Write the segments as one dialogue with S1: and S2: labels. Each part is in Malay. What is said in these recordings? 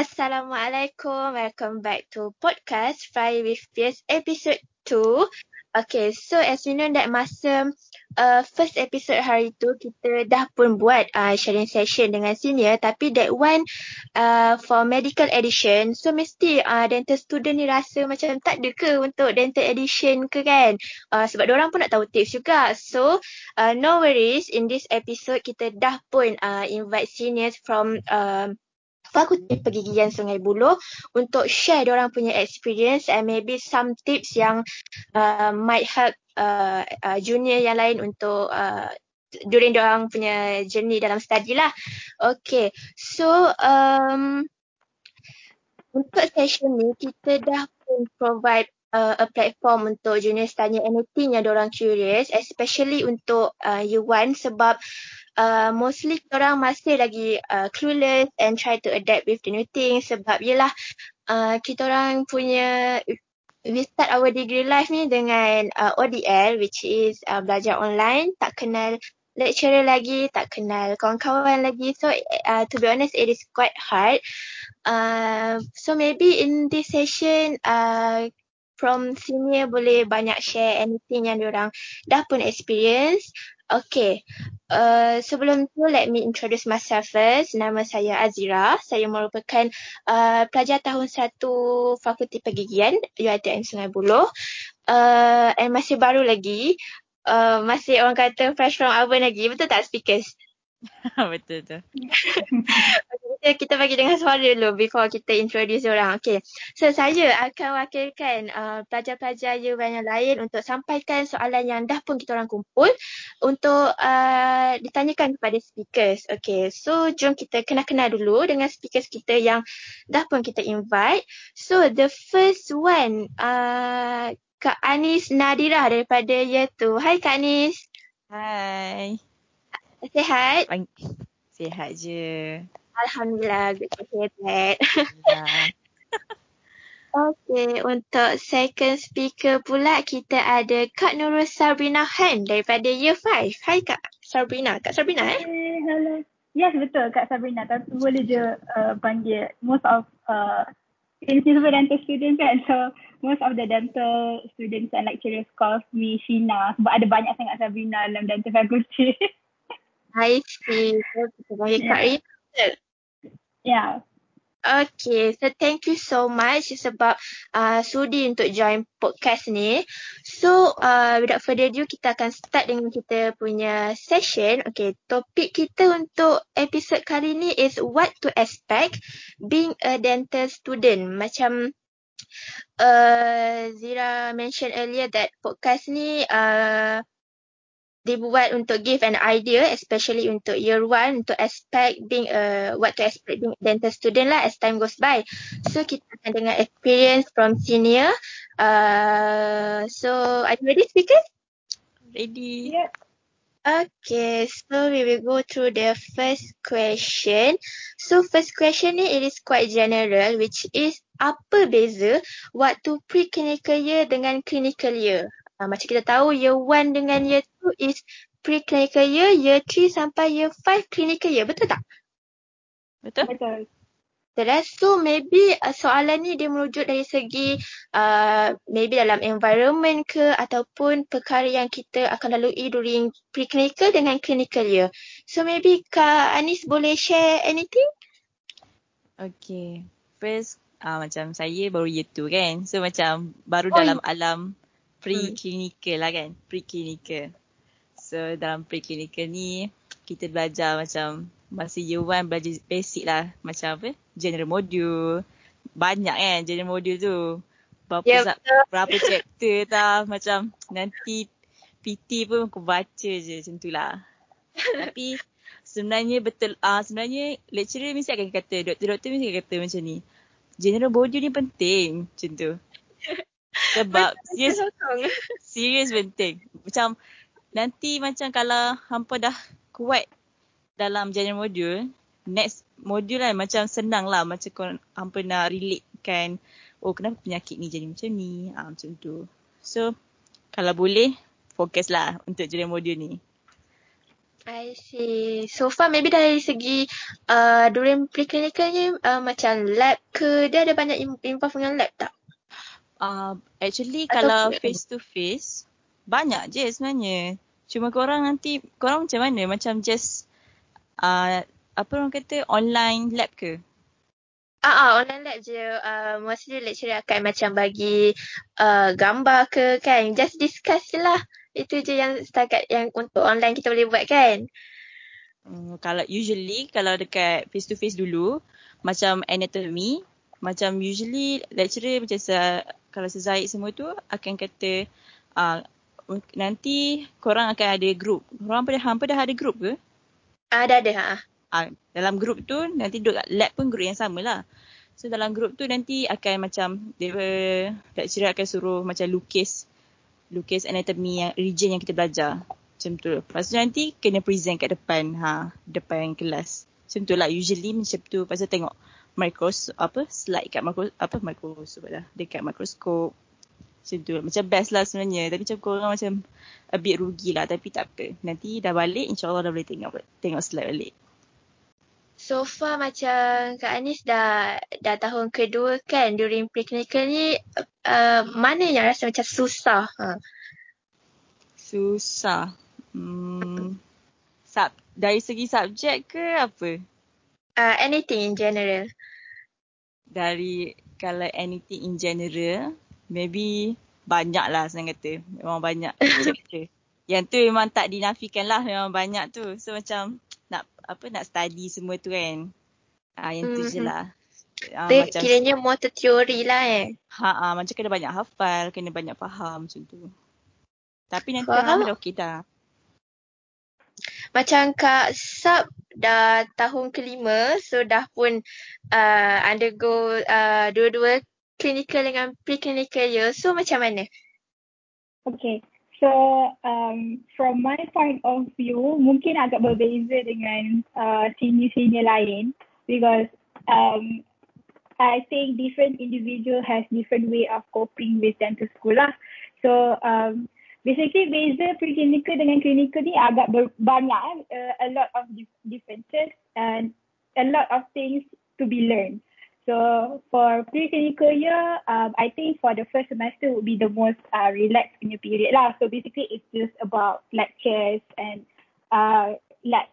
S1: Assalamualaikum. Welcome back to podcast Fry with Fierce episode 2. Okay, so as you know that masa uh, first episode hari tu kita dah pun buat uh, sharing session dengan senior. Tapi that one uh, for medical edition. So mesti uh, dental student ni rasa macam tak ada ke untuk dental edition ke kan? Uh, sebab orang pun nak tahu tips juga. So uh, no worries. In this episode kita dah pun uh, invite seniors from uh, Fakulti Pergigian Sungai Buloh untuk share orang punya experience and maybe some tips yang uh, might help uh, uh, junior yang lain untuk uh, during orang punya journey dalam study lah. Okay, so um, untuk session ni kita dah pun provide uh, a platform untuk junior tanya anything yang orang curious especially untuk uh, you one sebab uh, mostly orang masih lagi uh, clueless and try to adapt with the new things sebab yelah uh, kita orang punya we start our degree life ni dengan uh, ODL which is uh, belajar online tak kenal lecturer lagi tak kenal kawan-kawan lagi. So uh, to be honest it is quite hard. Uh, so maybe in this session uh, from senior boleh banyak share anything yang diorang dah pun experience Okay, uh, sebelum tu let me introduce myself first. Nama saya Azira. Saya merupakan uh, pelajar tahun satu Fakulti Pergigian UiTM Sungai Buloh. Uh, and masih baru lagi. Uh, masih orang kata fresh from oven lagi. Betul tak speakers?
S2: Betul tu.
S1: kita, kita bagi dengan suara dulu before kita introduce orang. Okay. So saya akan wakilkan uh, pelajar-pelajar UN yang lain untuk sampaikan soalan yang dah pun kita orang kumpul untuk uh, ditanyakan kepada speakers. Okay. So jom kita kenal-kenal dulu dengan speakers kita yang dah pun kita invite. So the first one uh, Kak Anis Nadira daripada Year 2. Hai Kak Anis.
S2: Hai.
S1: Sihat?
S2: Sihat je.
S1: Alhamdulillah, good to hear that. okay, untuk second speaker pula kita ada Kak Nurul Sabrina Han daripada Year 5. Hai Kak Sabrina. Kak Sabrina eh?
S3: Hey, hello. Yes, betul Kak Sabrina. Tapi boleh je uh, panggil most of uh, in silver dental students kan. So, most of the dental students and lecturers call me Shina. Sebab ada banyak sangat Sabrina dalam dental faculty.
S1: I see. Kita panggil Kak Rina.
S3: Yeah.
S1: Okay, so thank you so much sebab uh, sudi untuk join podcast ni. So, uh, without further ado, kita akan start dengan kita punya session. Okay, topik kita untuk episod kali ni is what to expect being a dental student. Macam uh, Zira mentioned earlier that podcast ni uh, dibuat untuk give an idea especially untuk year one untuk expect being a what to expect being dental student lah as time goes by. So kita akan dengar experience from senior. Uh, so are you ready speakers?
S2: Ready.
S3: Yeah.
S1: Okay, so we will go through the first question. So first question ni it is quite general which is apa beza waktu pre-clinical year dengan clinical year? Uh, macam kita tahu year 1 dengan year 2 is pre-clinical year, year 3 sampai year 5 clinical year. Betul tak?
S2: Betul.
S3: Betul.
S1: Terus so maybe uh, soalan ni dia merujuk dari segi uh, maybe dalam environment ke ataupun perkara yang kita akan lalui during pre-clinical dengan clinical year. So maybe Kak Anis boleh share anything?
S2: Okay. First, uh, macam saya baru year 2 kan. So macam baru oh, dalam alam pre-clinical lah kan. Pre-clinical. So dalam pre-clinical ni kita belajar macam masa year one belajar basic lah. Macam apa? General module. Banyak kan general module tu. Berapa, yeah, ya, berapa chapter tau. Macam nanti PT pun aku baca je macam tu lah. Tapi sebenarnya betul. Ah uh, sebenarnya lecturer mesti akan kata, doktor-doktor mesti akan kata macam ni. General module ni penting macam tu. Sebab serius, serius penting. Macam nanti macam kalau hampa dah kuat dalam general module, next module lah macam senang lah macam kau hampa nak relate kan. Oh kenapa penyakit ni jadi macam ni. Ha, macam tu. So kalau boleh fokus lah untuk general module ni.
S1: I see. So far maybe dari segi uh, during preclinical ni uh, macam lab ke dia ada banyak involve dengan lab tak?
S2: Uh, actually
S1: Atau
S2: kalau face to face banyak je sebenarnya. Cuma korang nanti korang macam mana? Macam just uh, apa orang kata online lab ke?
S1: Ah, ah online lab je. Uh, mostly lecturer akan macam bagi uh, gambar ke kan. Just discuss je lah. Itu je yang setakat yang untuk online kita boleh buat kan.
S2: Hmm, kalau usually kalau dekat face to face dulu macam anatomy macam usually lecturer macam se, kalau sezaid semua tu akan kata uh, nanti korang akan ada group. Korang pada hampa dah ada group ke?
S1: Ah, dah ada. Ha.
S2: Uh, dalam group tu nanti duduk kat lab pun group yang sama lah. So dalam group tu nanti akan macam dia lecturer akan suruh macam lukis lukis anatomy yang region yang kita belajar. Macam tu. Lepas tu nanti kena present kat depan ha depan kelas. Macam tu lah usually macam tu. Tu tengok micros apa slide kat makro apa mikroskop lah dekat mikroskop. Macam tu. Macam best lah sebenarnya. Tapi macam korang macam a bit rugi lah. Tapi tak apa. Nanti dah balik insyaAllah dah boleh tengok tengok slide balik.
S1: So far macam Kak Anis dah dah tahun kedua kan during preclinical ni uh, mana yang rasa macam susah? Ha.
S2: Susah. Hmm, sub, dari segi subjek ke apa?
S1: Uh, anything in general.
S2: Dari kalau anything in general, maybe banyak lah senang kata. Memang banyak chapter. Yang tu memang tak dinafikan lah memang banyak tu. So macam nak apa nak study semua tu kan. Ah yang tu mm-hmm. je lah.
S1: Ah, macam kiranya more teori lah eh.
S2: Ha ah macam kena banyak hafal, kena banyak faham macam tu. Tapi nanti faham dah okey dah.
S1: Macam Kak Sub dah tahun kelima so dah pun uh, undergo uh, dua-dua clinical dengan pre-clinical year. So macam mana?
S3: Okay. So um, from my point of view, mungkin agak berbeza dengan uh, senior-senior lain because um, I think different individual has different way of coping with dental school lah. So um, basically beza preclinical dengan clinical ni agak ber- banyak uh, a lot of differences and a lot of things to be learned. So for preclinical year, um, I think for the first semester would be the most uh, relaxed punya period lah. So basically it's just about lectures and uh, lab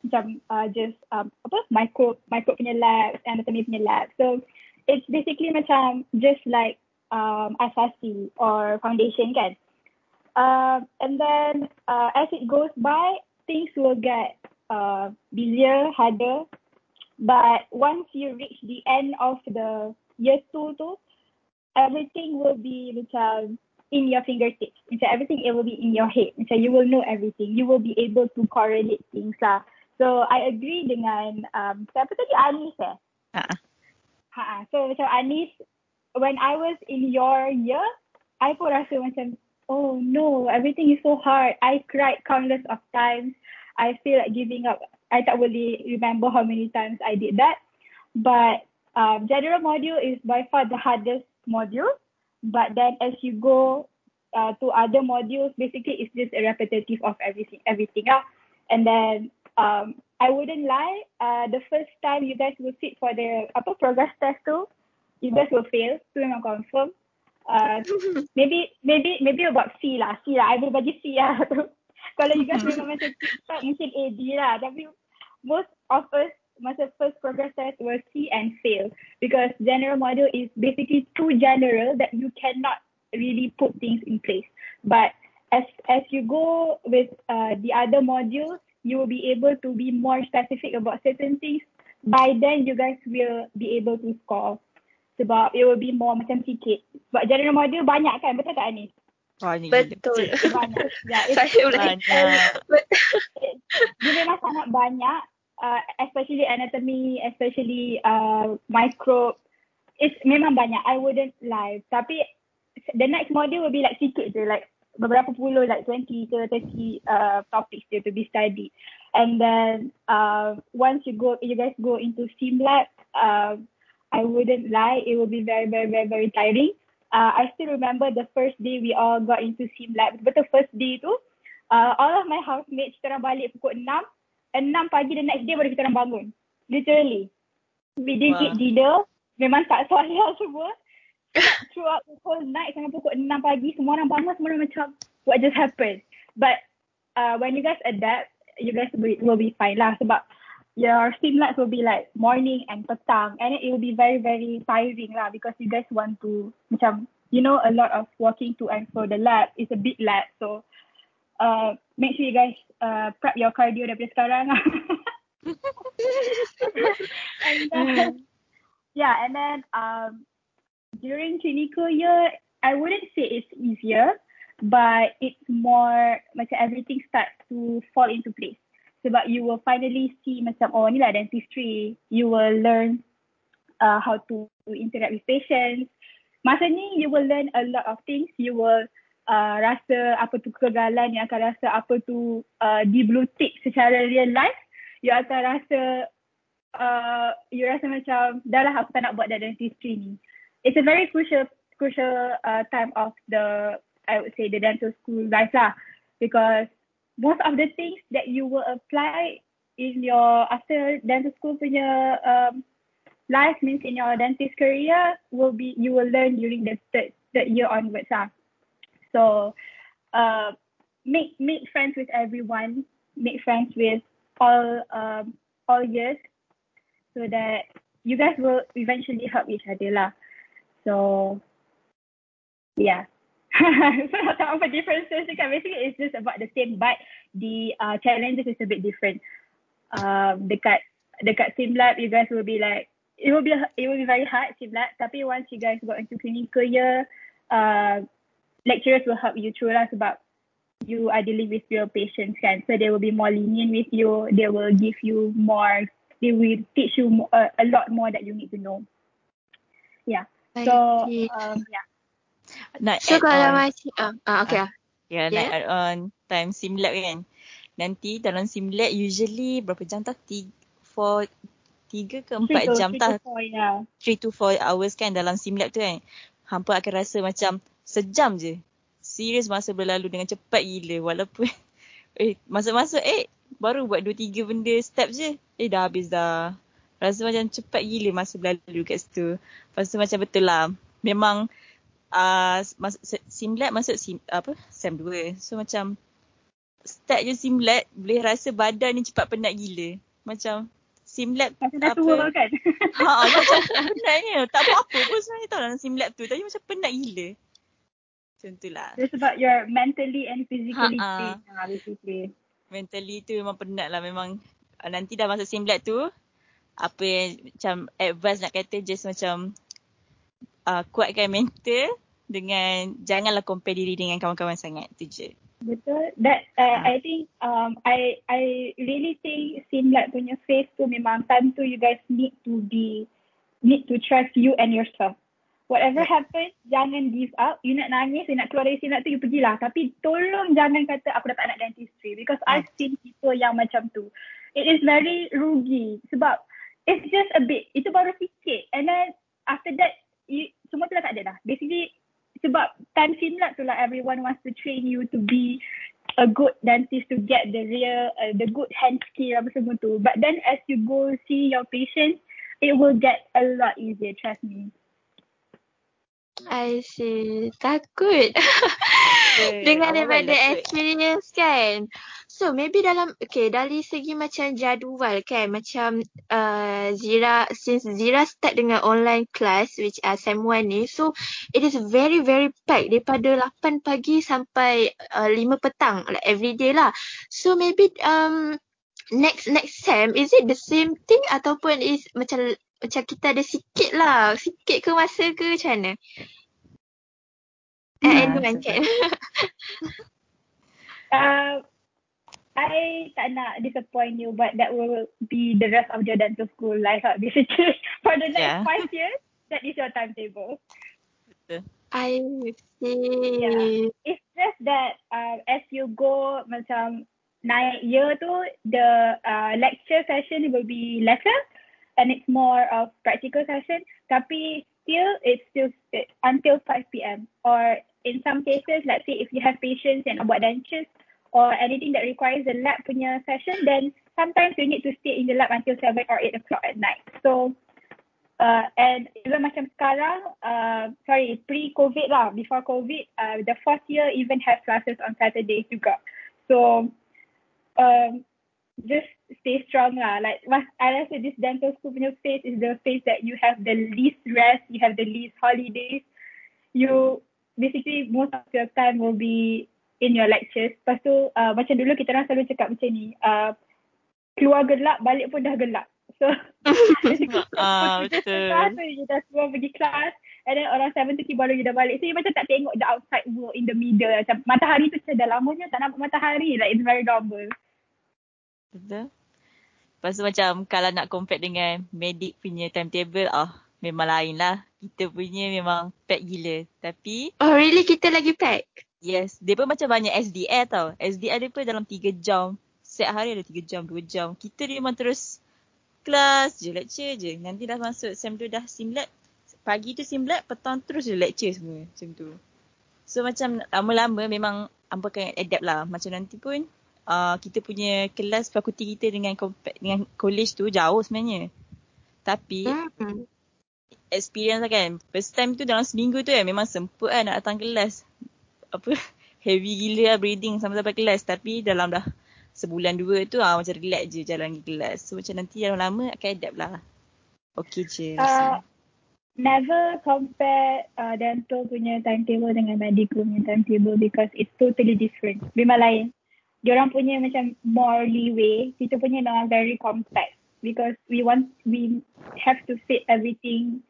S3: macam uh, just um, apa micro micro punya lab, anatomy punya lab. So it's basically macam just like um, asasi or foundation kan. Uh, and then uh, as it goes by, things will get uh, busier, harder, But once you reach the end of the year two tu, everything will be macam in your fingertips. Macam everything it will be in your head. Macam you will know everything. You will be able to correlate things lah. So I agree dengan um, siapa tadi Anis eh?
S2: Ha.
S3: Ha. So macam Anis, when I was in your year, I pun rasa macam, oh no, everything is so hard. I cried countless of times. I feel like giving up. I tak boleh remember how many times I did that. But um, general module is by far the hardest module. But then as you go uh, to other modules, basically it's just a repetitive of everything, everything. Ah. And then um, I wouldn't lie, uh, the first time you guys will sit for the apa progress test tu, you guys will fail. Memang confirm. Uh, maybe maybe maybe about C lah, C lah. I will bagi C lah. Kalau you guys memang macam TikTok, mungkin AD lah. Tapi most of us masa first progress test will see and fail because general module is basically too general that you cannot really put things in place. But as as you go with uh, the other modules, you will be able to be more specific about certain things. By then, you guys will be able to score. Sebab it will be more macam sikit. Sebab general module banyak kan? Betul tak Anis?
S2: Banyak
S1: Betul.
S3: Banyak. Yeah, it's,
S1: Saya boleh.
S2: Banyak.
S3: dia memang sangat banyak uh, especially anatomy especially uh, micro it's memang banyak I wouldn't lie tapi the next module will be like sikit je like beberapa puluh like 20 ke 30 uh, topics je to be studied and then uh, once you go you guys go into sim lab uh, I wouldn't lie it will be very very very very tiring uh, I still remember the first day we all got into sim lab but the first day tu uh, all of my housemates kita orang balik pukul 6. 6 pagi the next day baru kita orang bangun. Literally. We didn't wow. eat dinner. Memang tak solat semua. Throughout the whole night sampai pukul 6 pagi semua orang bangun semua orang macam what just happened. But uh, when you guys adapt, you guys will, will be fine lah sebab your stream labs will be like morning and petang. And it will be very very tiring lah because you guys want to macam you know a lot of walking to and fro the lab is a big lab. So uh, make sure you guys uh, prep your cardio daripada sekarang. And then, yeah and then um, during clinical year I wouldn't say it's easier but it's more like everything starts to fall into place sebab you will finally see macam oh ni lah dentistry. You will learn uh, how to interact with patients. Masa ni you will learn a lot of things. You will uh, rasa apa tu kegagalan you akan rasa apa tu uh, di blue tick secara real life. You akan rasa uh, you rasa macam dah lah aku tak nak buat dentistry ni. It's a very crucial crucial uh, time of the I would say the dental school life lah. Because most of the things that you will apply in your after dental school punya um, life means in your dentist career will be you will learn during the third third year onwards ah. So uh, make make friends with everyone, make friends with all um, all years, so that you guys will eventually help each other lah. So yeah. so tak apa differences kan basically it's just about the same but the uh, challenges is a bit different. Um, dekat dekat sim lab you guys will be like it will be it will be very hard sim lab tapi once you guys go into clinical year uh, lecturers will help you through lah sebab you are dealing with your patients kan. So they will be more lenient with you they will give you more they will teach you more, uh, a lot more that you need to know. Yeah. So um, yeah
S1: nak so kalau macam uh, uh, okay uh,
S2: yeah, yeah, nak add on time sim lab kan. Nanti dalam sim lab usually berapa jam tah? For tiga ke empat jam tah? Three to four hours kan dalam sim lab tu kan. Hampa akan rasa macam sejam je. Serius masa berlalu dengan cepat gila walaupun eh masuk-masuk eh baru buat dua tiga benda step je. Eh dah habis dah. Rasa macam cepat gila masa berlalu kat situ. Lepas tu macam betul lah. Memang uh, simlat masuk sim, apa sem 2 so macam start je simlat boleh rasa badan ni cepat penat gila. Macam simlat
S3: macam dah tua kan?
S2: Ha macam penatnya. Tak apa-apa pun sebenarnya tau dalam simlat tu tapi macam penat gila. Macam tu lah.
S3: It's about your mentally and physically fit. Ha, basically.
S2: Mentally tu memang penat lah memang. Nanti dah masuk simlat tu apa yang macam advice nak kata just macam uh, kuatkan mental dengan janganlah compare diri dengan kawan-kawan sangat tu je.
S3: Betul. That uh, ha. I think um I I really think Simlat punya face tu memang time tu you guys need to be need to trust you and yourself. Whatever yeah. happens, jangan give up. You nak nangis, you nak keluar dari Simlat tu, you pergilah. Tapi tolong jangan kata aku dah tak nak dentistry. Because yeah. I've seen people yang macam tu. It is very rugi. Sebab it's just a bit. Itu baru sikit. And then after that, you, semua tu dah tak ada dah. Basically, sebab time simlat tu lah everyone wants to train you to be a good dentist to get the real, uh, the good hand skill apa semua tu. But then as you go see your patients, it will get a lot easier, trust me.
S1: I see. Takut. Dengan daripada experience kan. So maybe dalam okay dari segi macam jadual kan macam uh, Zira since Zira start dengan online class which are sem 1 ni so it is very very packed daripada 8 pagi sampai uh, 5 petang like every day lah. So maybe um next next sem is it the same thing ataupun is macam macam kita ada sikit lah sikit ke masa ke macam mana? Eh, anyone can.
S3: uh, I tak nak disappoint you but that will be the rest of your dental school life lah basically for the next yeah. five years that is your timetable.
S1: I see. Yeah.
S3: It's just that uh, as you go macam naik year tu the uh, lecture session will be lesser and it's more of practical session tapi still it's still until 5 p.m. or in some cases let's say if you have patients and buat dentures or anything that requires a lab punya session, then sometimes you need to stay in the lab until 7 or 8 o'clock at night. So, uh, and even macam sekarang, uh, sorry, pre-COVID lah, before COVID, uh, the fourth year even have classes on Saturdays juga. So, um, just stay strong lah. Like, I rasa this dental school punya phase is the phase that you have the least rest, you have the least holidays. You, basically, most of your time will be in your lectures. Lepas tu uh, macam dulu kita orang selalu cakap macam ni. Uh, keluar gelap, balik pun dah gelap. So,
S2: ah, betul.
S3: Kelas, so you dah semua pergi kelas. And then orang 7.30 baru you dah balik. So you macam tak tengok the outside world in the middle. Macam matahari tu macam dah lamanya tak nampak matahari. Like it's very normal.
S2: Betul. Lepas tu macam kalau nak compare dengan medik punya timetable, ah memang lain lah. Kita punya memang pack gila. Tapi...
S1: Oh really? Kita lagi pack?
S2: Yes, dia pun macam banyak SDR tau. SDR dia pun dalam 3 jam. Setiap hari ada 3 jam, 2 jam. Kita dia memang terus kelas je, lecture je. Nanti dah masuk SEM tu dah simlet. Pagi tu simlet, petang terus je lecture semua. Macam tu. So macam lama-lama memang hampa akan adapt lah. Macam nanti pun uh, kita punya kelas fakulti kita dengan dengan college tu jauh sebenarnya. Tapi hmm. experience lah kan. First time tu dalam seminggu tu kan memang semput kan nak datang kelas apa heavy gila lah breathing sampai-sampai kelas tapi dalam dah sebulan dua tu ah macam relax je jalan ke kelas. So macam nanti yang lama akan adapt lah. Okay je. Uh,
S3: never compare uh, dental punya timetable dengan medical punya timetable because it's totally different. Memang lain. Diorang punya macam more leeway. Kita punya memang very compact because we want we have to fit everything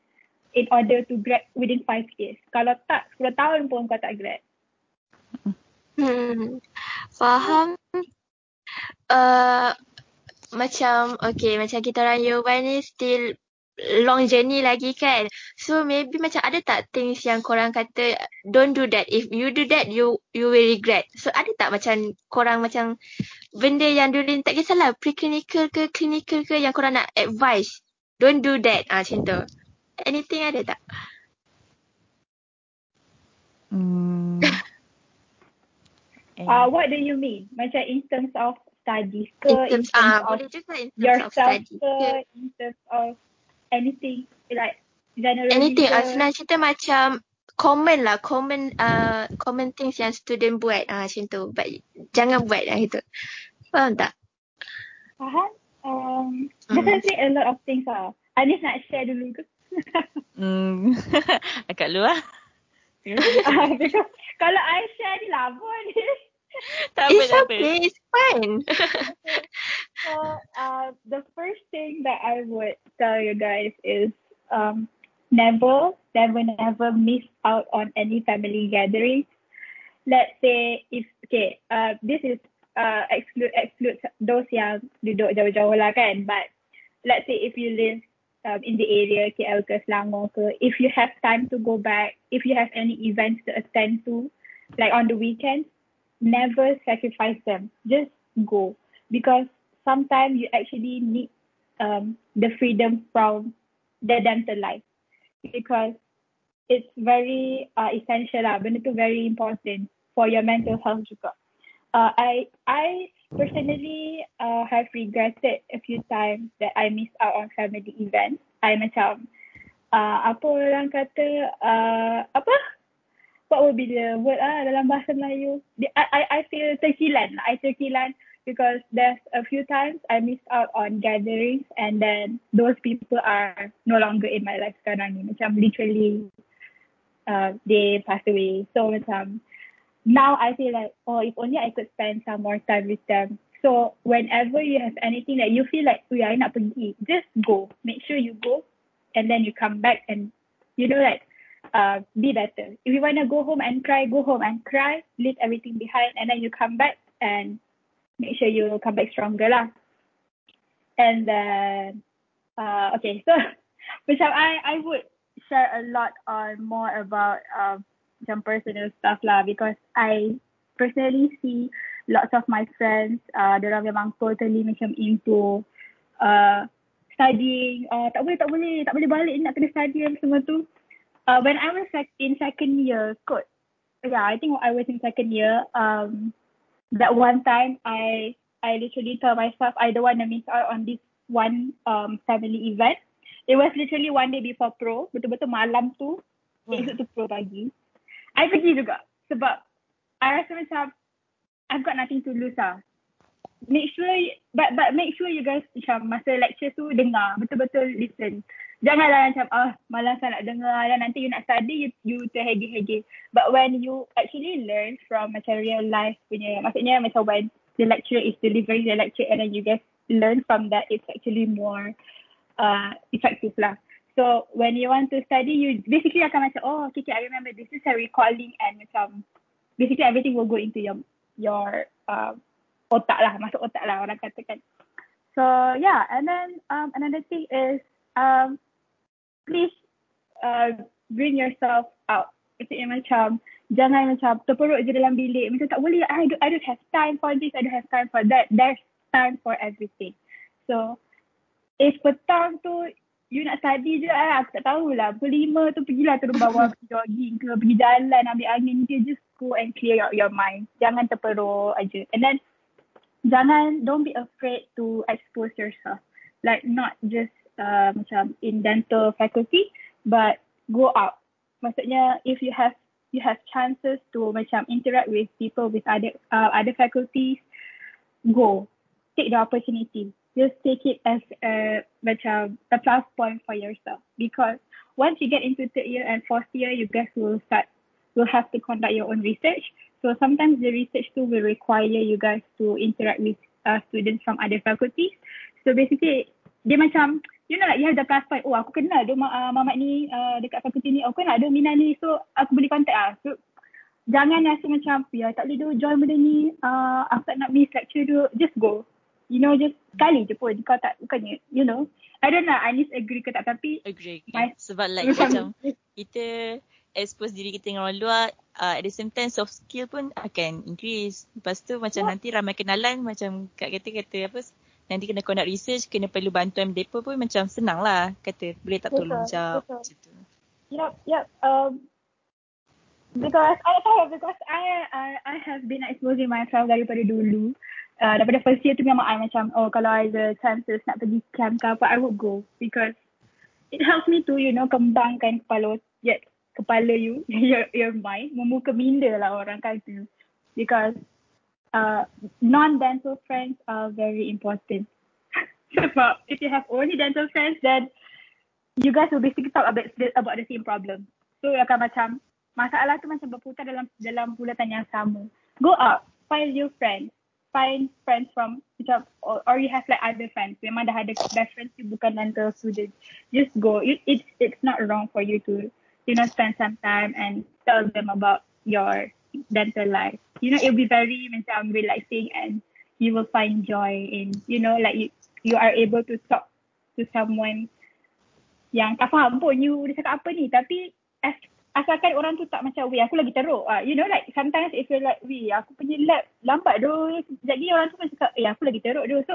S3: in order to grad within five years. Kalau tak, 10 tahun pun kau tak grad.
S1: Hmm. Faham. Uh, macam okay macam kita orang one ni still long journey lagi kan. So maybe macam ada tak things yang korang kata don't do that. If you do that you you will regret. So ada tak macam korang macam benda yang dulu tak kisahlah preclinical ke clinical ke yang korang nak advice. Don't do that. Ah macam tu. Anything ada tak?
S3: Hmm. Uh, what do you mean? Macam in terms of studies ke?
S1: In terms, in terms uh, of juga in terms yourself of study. ke?
S3: In terms of anything like generally
S1: Anything. Uh, senang cerita macam common lah. Common uh, common things yang student buat. Uh, macam tu. But jangan buat lah itu. Faham tak?
S3: Faham. Um, hmm. Definitely a lot of things lah. Anis nak share dulu ke?
S2: hmm. Akak lu lah.
S3: Kalau I share ni lama ni.
S1: tak apa, it's okay, it's fine.
S3: so, uh, the first thing that I would tell you guys is um, never, never, never miss out on any family gatherings. Let's say if, okay, uh, this is uh, exclude exclude those yang duduk jauh-jauh lah kan. But let's say if you live um, in the area, KL ke Selangor ke, if you have time to go back, if you have any events to attend to, like on the weekends, never sacrifice them. Just go because sometimes you actually need um, the freedom from the dental life because it's very uh, essential lah. Benda tu very important for your mental health juga. Uh, I I personally uh, have regretted a few times that I missed out on family events. I macam uh, apa orang kata uh, apa what would be the word ah dalam bahasa Melayu? I I I feel terkilan. I terkilan because there's a few times I missed out on gatherings and then those people are no longer in my life sekarang ni. Macam literally uh, they passed away. So macam now I feel like oh if only I could spend some more time with them. So whenever you have anything that you feel like yeah, I nak pergi, just go. Make sure you go and then you come back and you know like uh, be better. If you want to go home and cry, go home and cry, leave everything behind, and then you come back and make sure you come back stronger lah. And then, uh, okay, so which I I would share a lot on more about um some personal stuff lah because I personally see lots of my friends, uh, orang memang totally macam into uh, studying, uh, tak boleh, tak boleh, tak boleh balik nak kena study semua tu uh, when I was sec- in second year kot, yeah, I think I was in second year. Um, that one time I I literally tell myself I don't want to miss out on this one um family event. It was literally one day before pro, betul-betul malam tu, hmm. esok tu pro pagi. I pergi juga sebab I rasa macam I've got nothing to lose lah. Make sure, but but make sure you guys macam masa lecture tu dengar, betul-betul listen. Janganlah macam, ah, malas nak dengar dan nanti you nak study, you, you terhege-hege. But when you actually learn from macam real life punya, maksudnya macam when the lecturer is delivering the lecture and then you guys learn from that, it's actually more uh, effective lah. So when you want to study, you basically akan macam, oh, okay, okay, I remember this is a recalling and macam, basically everything will go into your your uh, otak lah, masuk otak lah orang katakan. So yeah, and then um, another thing is um, please uh, bring yourself out. Maksudnya macam jangan macam terperuk je dalam bilik. Macam tak boleh, I don't, I don't have time for this, I don't have time for that. There's time for everything. So, if petang tu you nak study je, eh, aku tak tahulah. Pukul lima tu pergilah turun bawah pergi jogging ke, pergi jalan, ambil angin ke, just go and clear your, your mind. Jangan terperuk aja. And then, jangan, don't be afraid to expose yourself. Like, not just uh, macam in dental faculty but go out maksudnya if you have you have chances to macam interact with people with other uh, other faculties go. Take the opportunity. Just take it as a macam a plus point for yourself. Because once you get into third year and fourth year you guys will start will have to conduct your own research. So sometimes the research too will require you guys to interact with uh, students from other faculties. So basically dia macam you know like you have the plus point. Oh aku kenal dia uh, mamat ni uh, dekat fakulti ni. Aku oh, kenal dia Mina ni. So aku boleh contact ah so jangan rasa macam ya tak boleh do join benda ni. Uh, aku tak nak miss lecture tu just go. You know just sekali je pun. Kau tak bukannya you know. I don't know I agree ke tak tapi
S2: agree. my, sebab like macam kita expose diri kita dengan orang luar uh, at the same time soft skill pun akan increase. Lepas tu macam yeah. nanti ramai kenalan macam kat kata kata apa nanti kena conduct research, kena perlu bantuan mereka pun macam senang lah kata boleh tak tolong jawab macam tu.
S3: Yup, yup. Um, because I have because I I I have been exposing myself daripada dulu. Uh, daripada first year tu memang I macam oh kalau I ada chances nak pergi camp ke apa I would go because it helps me to you know kembangkan kepala yeah, kepala you your your mind membuka minda lah orang kata because uh, non-dental friends are very important. If you have only dental friends, then you guys will basically talk about about the same problem. So akan macam masalah tu macam berputar dalam dalam bulatan yang sama. Go out, find new friends, find friends from macam or, or you have like other friends. Memang dah ada best friends you bukan dental student. Just go. It, it's it's not wrong for you to you know spend some time and tell them about your dental life. You know, it'll be very macam relaxing and you will find joy in, you know, like you, you are able to talk to someone yang tak faham pun you dia cakap apa ni. Tapi as, asalkan orang tu tak macam, weh aku lagi teruk. Uh, you know, like sometimes if you're like, weh aku punya lab lambat tu. Jadi orang tu pun cakap, eh aku lagi teruk tu. So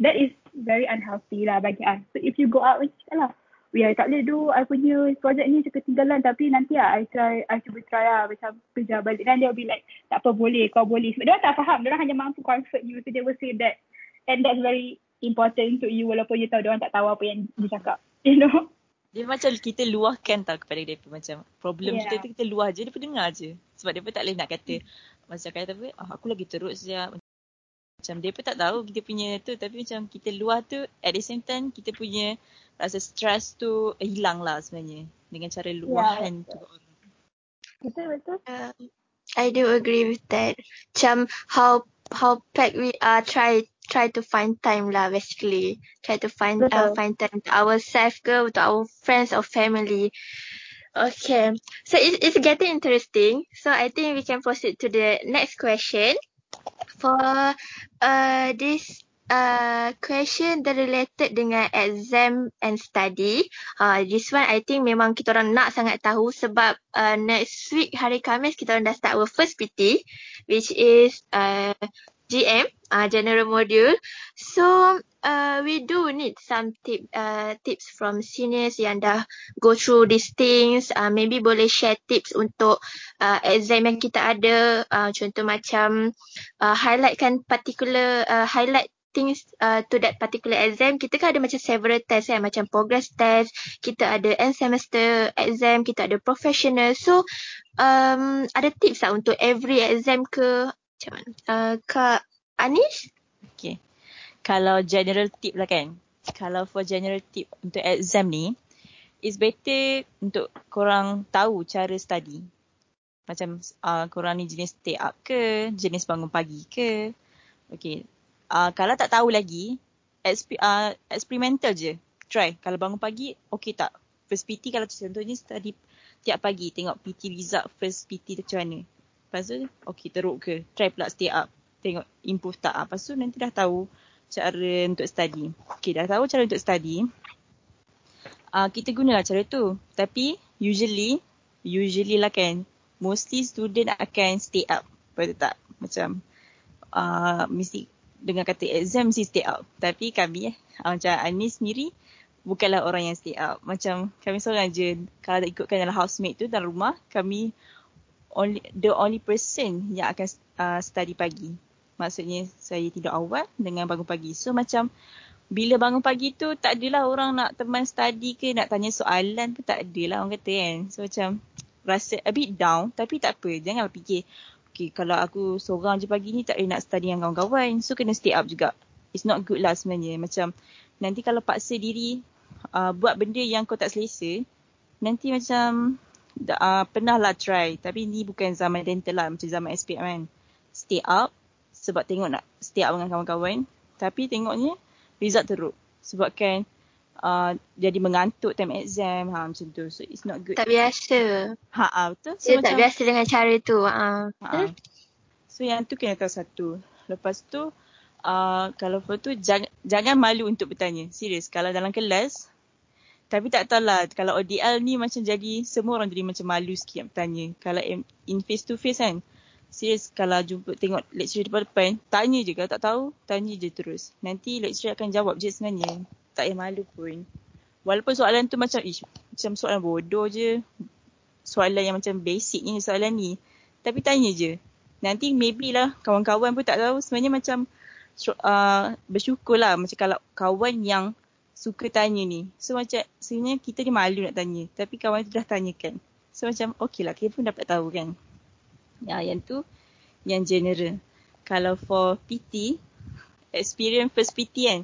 S3: that is very unhealthy lah bagi us. So if you go out, cakap lah, we I tak boleh do I punya project ni macam ketinggalan. Tapi nanti lah I try I cuba try lah macam kerja balik. Dan they'll be like tak apa boleh. Kau boleh. Sebab dia tak faham. Dia hanya mampu comfort you. So they will say that. And that's very important to you. Walaupun you tahu dia tak tahu apa yang dia cakap. You know?
S2: Dia macam kita luahkan tau kepada dia. Macam problem yeah. kita tu kita luah je. Dia pun dengar je. Sebab dia pun tak boleh nak kata. Macam kata apa? Oh, aku lagi teruk saja macam dia pun tak tahu kita punya tu tapi macam kita luah tu at the same time kita punya rasa stress tu hilang lah sebenarnya dengan cara luahan yeah. tu orang.
S3: Betul betul.
S1: Uh, I do agree with that. Macam how how packed we are try try to find time lah basically. Try to find uh, find time to ourselves ke to our friends or family. Okay. So it's, it's getting interesting. So I think we can proceed to the next question. For uh this uh, question that related dengan exam and study. Uh, this one I think memang kita orang nak sangat tahu sebab uh, next week hari Khamis kita orang dah start our first PT which is uh, GM, uh, General Module. So uh, we do need some tip uh, tips from seniors yang dah go through these things. Uh, maybe boleh share tips untuk uh, exam yang kita ada. Uh, contoh macam uh, highlightkan particular uh, highlight things uh, to that particular exam kita kan ada macam several test kan macam progress test kita ada end semester exam kita ada professional so um, ada tips tak untuk every exam ke macam mana? Uh, Kak Anish?
S2: Okay kalau general tip lah kan. Kalau for general tip untuk exam ni is better untuk korang tahu cara study. Macam uh, korang ni jenis stay up ke? Jenis bangun pagi ke? Okay uh, kalau tak tahu lagi exp- uh, experimental je. Try. Kalau bangun pagi okay tak? First PT kalau contohnya study tiap pagi. Tengok PT result first PT tu macam mana lepas tu okay teruk ke try pula stay up tengok improve tak lepas tu nanti dah tahu cara untuk study. Okay, dah tahu cara untuk study. Uh, kita gunalah cara tu. Tapi usually, usually lah kan, mostly student akan stay up. Betul tak? Macam uh, mesti dengan kata exam mesti stay up. Tapi kami eh, uh, macam Anis sendiri, bukanlah orang yang stay up. Macam kami seorang je, kalau tak ikutkan dalam housemate tu dalam rumah, kami only the only person yang akan uh, study pagi maksudnya saya tidur awal dengan bangun pagi. So macam bila bangun pagi tu tak adalah orang nak teman study ke nak tanya soalan pun tak adalah orang kata kan. So macam rasa a bit down tapi tak apa. Jangan fikir okay kalau aku seorang je pagi ni tak boleh nak study dengan kawan-kawan. So kena stay up juga. It's not good lah sebenarnya. Macam nanti kalau paksa diri uh, buat benda yang kau tak selesa nanti macam uh, pernah lah try. Tapi ni bukan zaman dental lah. Macam zaman SPM kan. Stay up. Sebab tengok nak stay up dengan kawan-kawan. Tapi tengoknya result teruk. Sebabkan uh, jadi mengantuk time exam. Ha macam tu. So it's not good.
S1: Tak biasa.
S2: Ha uh, betul.
S1: So, Dia macam, tak biasa dengan cara tu. Ha. Uh.
S2: so yang tu kena tahu satu. Lepas tu uh, kalau for tu jangan, jangan malu untuk bertanya. Serius. Kalau dalam kelas tapi tak tahulah kalau ODL ni macam jadi semua orang jadi macam malu sikit bertanya kalau in face to face kan serius kalau jumpa tengok lecturer depan-depan, tanya je kalau tak tahu, tanya je terus. Nanti lecturer akan jawab je sebenarnya. Tak payah malu pun. Walaupun soalan tu macam, ish, macam soalan bodoh je. Soalan yang macam basic ni soalan ni. Tapi tanya je. Nanti maybe lah kawan-kawan pun tak tahu sebenarnya macam uh, bersyukur lah macam kalau kawan yang suka tanya ni. So macam sebenarnya kita ni malu nak tanya. Tapi kawan tu dah tanyakan. So macam okey lah kita pun dapat tahu kan. Ya, yang tu yang general. Kalau for PT, experience first PT kan,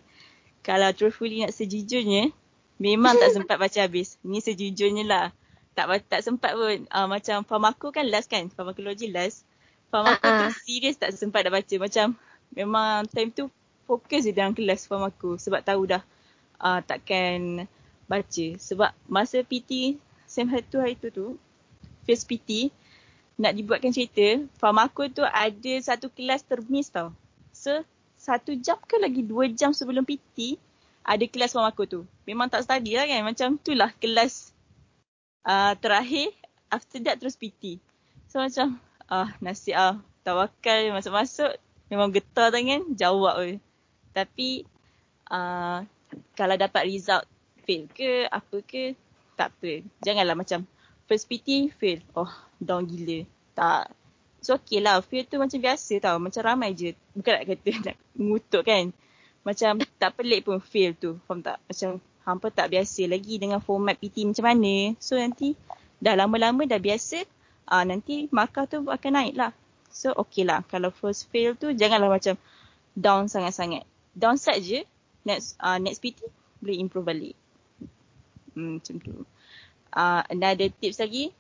S2: kalau truthfully nak sejujurnya, memang tak sempat baca habis. Ni sejujurnya lah. Tak tak sempat pun. Uh, macam farmako kan last kan? Farmakologi last. Farmako uh-uh. tu serius tak sempat dah baca. Macam memang time tu fokus je dalam kelas farmako. Sebab tahu dah uh, takkan baca. Sebab masa PT, SEM 1 hari tu tu, first PT, nak dibuatkan cerita, Famako tu ada satu kelas termis tau. So, satu jam ke lagi dua jam sebelum PT, ada kelas Famako tu. Memang tak study lah kan. Macam tu lah kelas uh, terakhir, after that terus PT. So macam, ah nasi ah tawakal masuk-masuk, memang getar tangan, jawab je. Tapi, uh, kalau dapat result fail ke, apa ke, tak apa. Janganlah macam first PT fail. Oh, down gila. Tak. So okay lah. Fail tu macam biasa tau. Macam ramai je. Bukan nak kata nak mengutuk kan. Macam tak pelik pun fail tu. Faham tak? Macam hampa tak biasa lagi dengan format PT macam mana. So nanti dah lama-lama dah biasa. Ah uh, nanti markah tu akan naik lah. So okay lah. Kalau first fail tu janganlah macam down sangat-sangat. Downside je. Next uh, next PT boleh improve balik. Hmm, macam tu. Uh, another tips lagi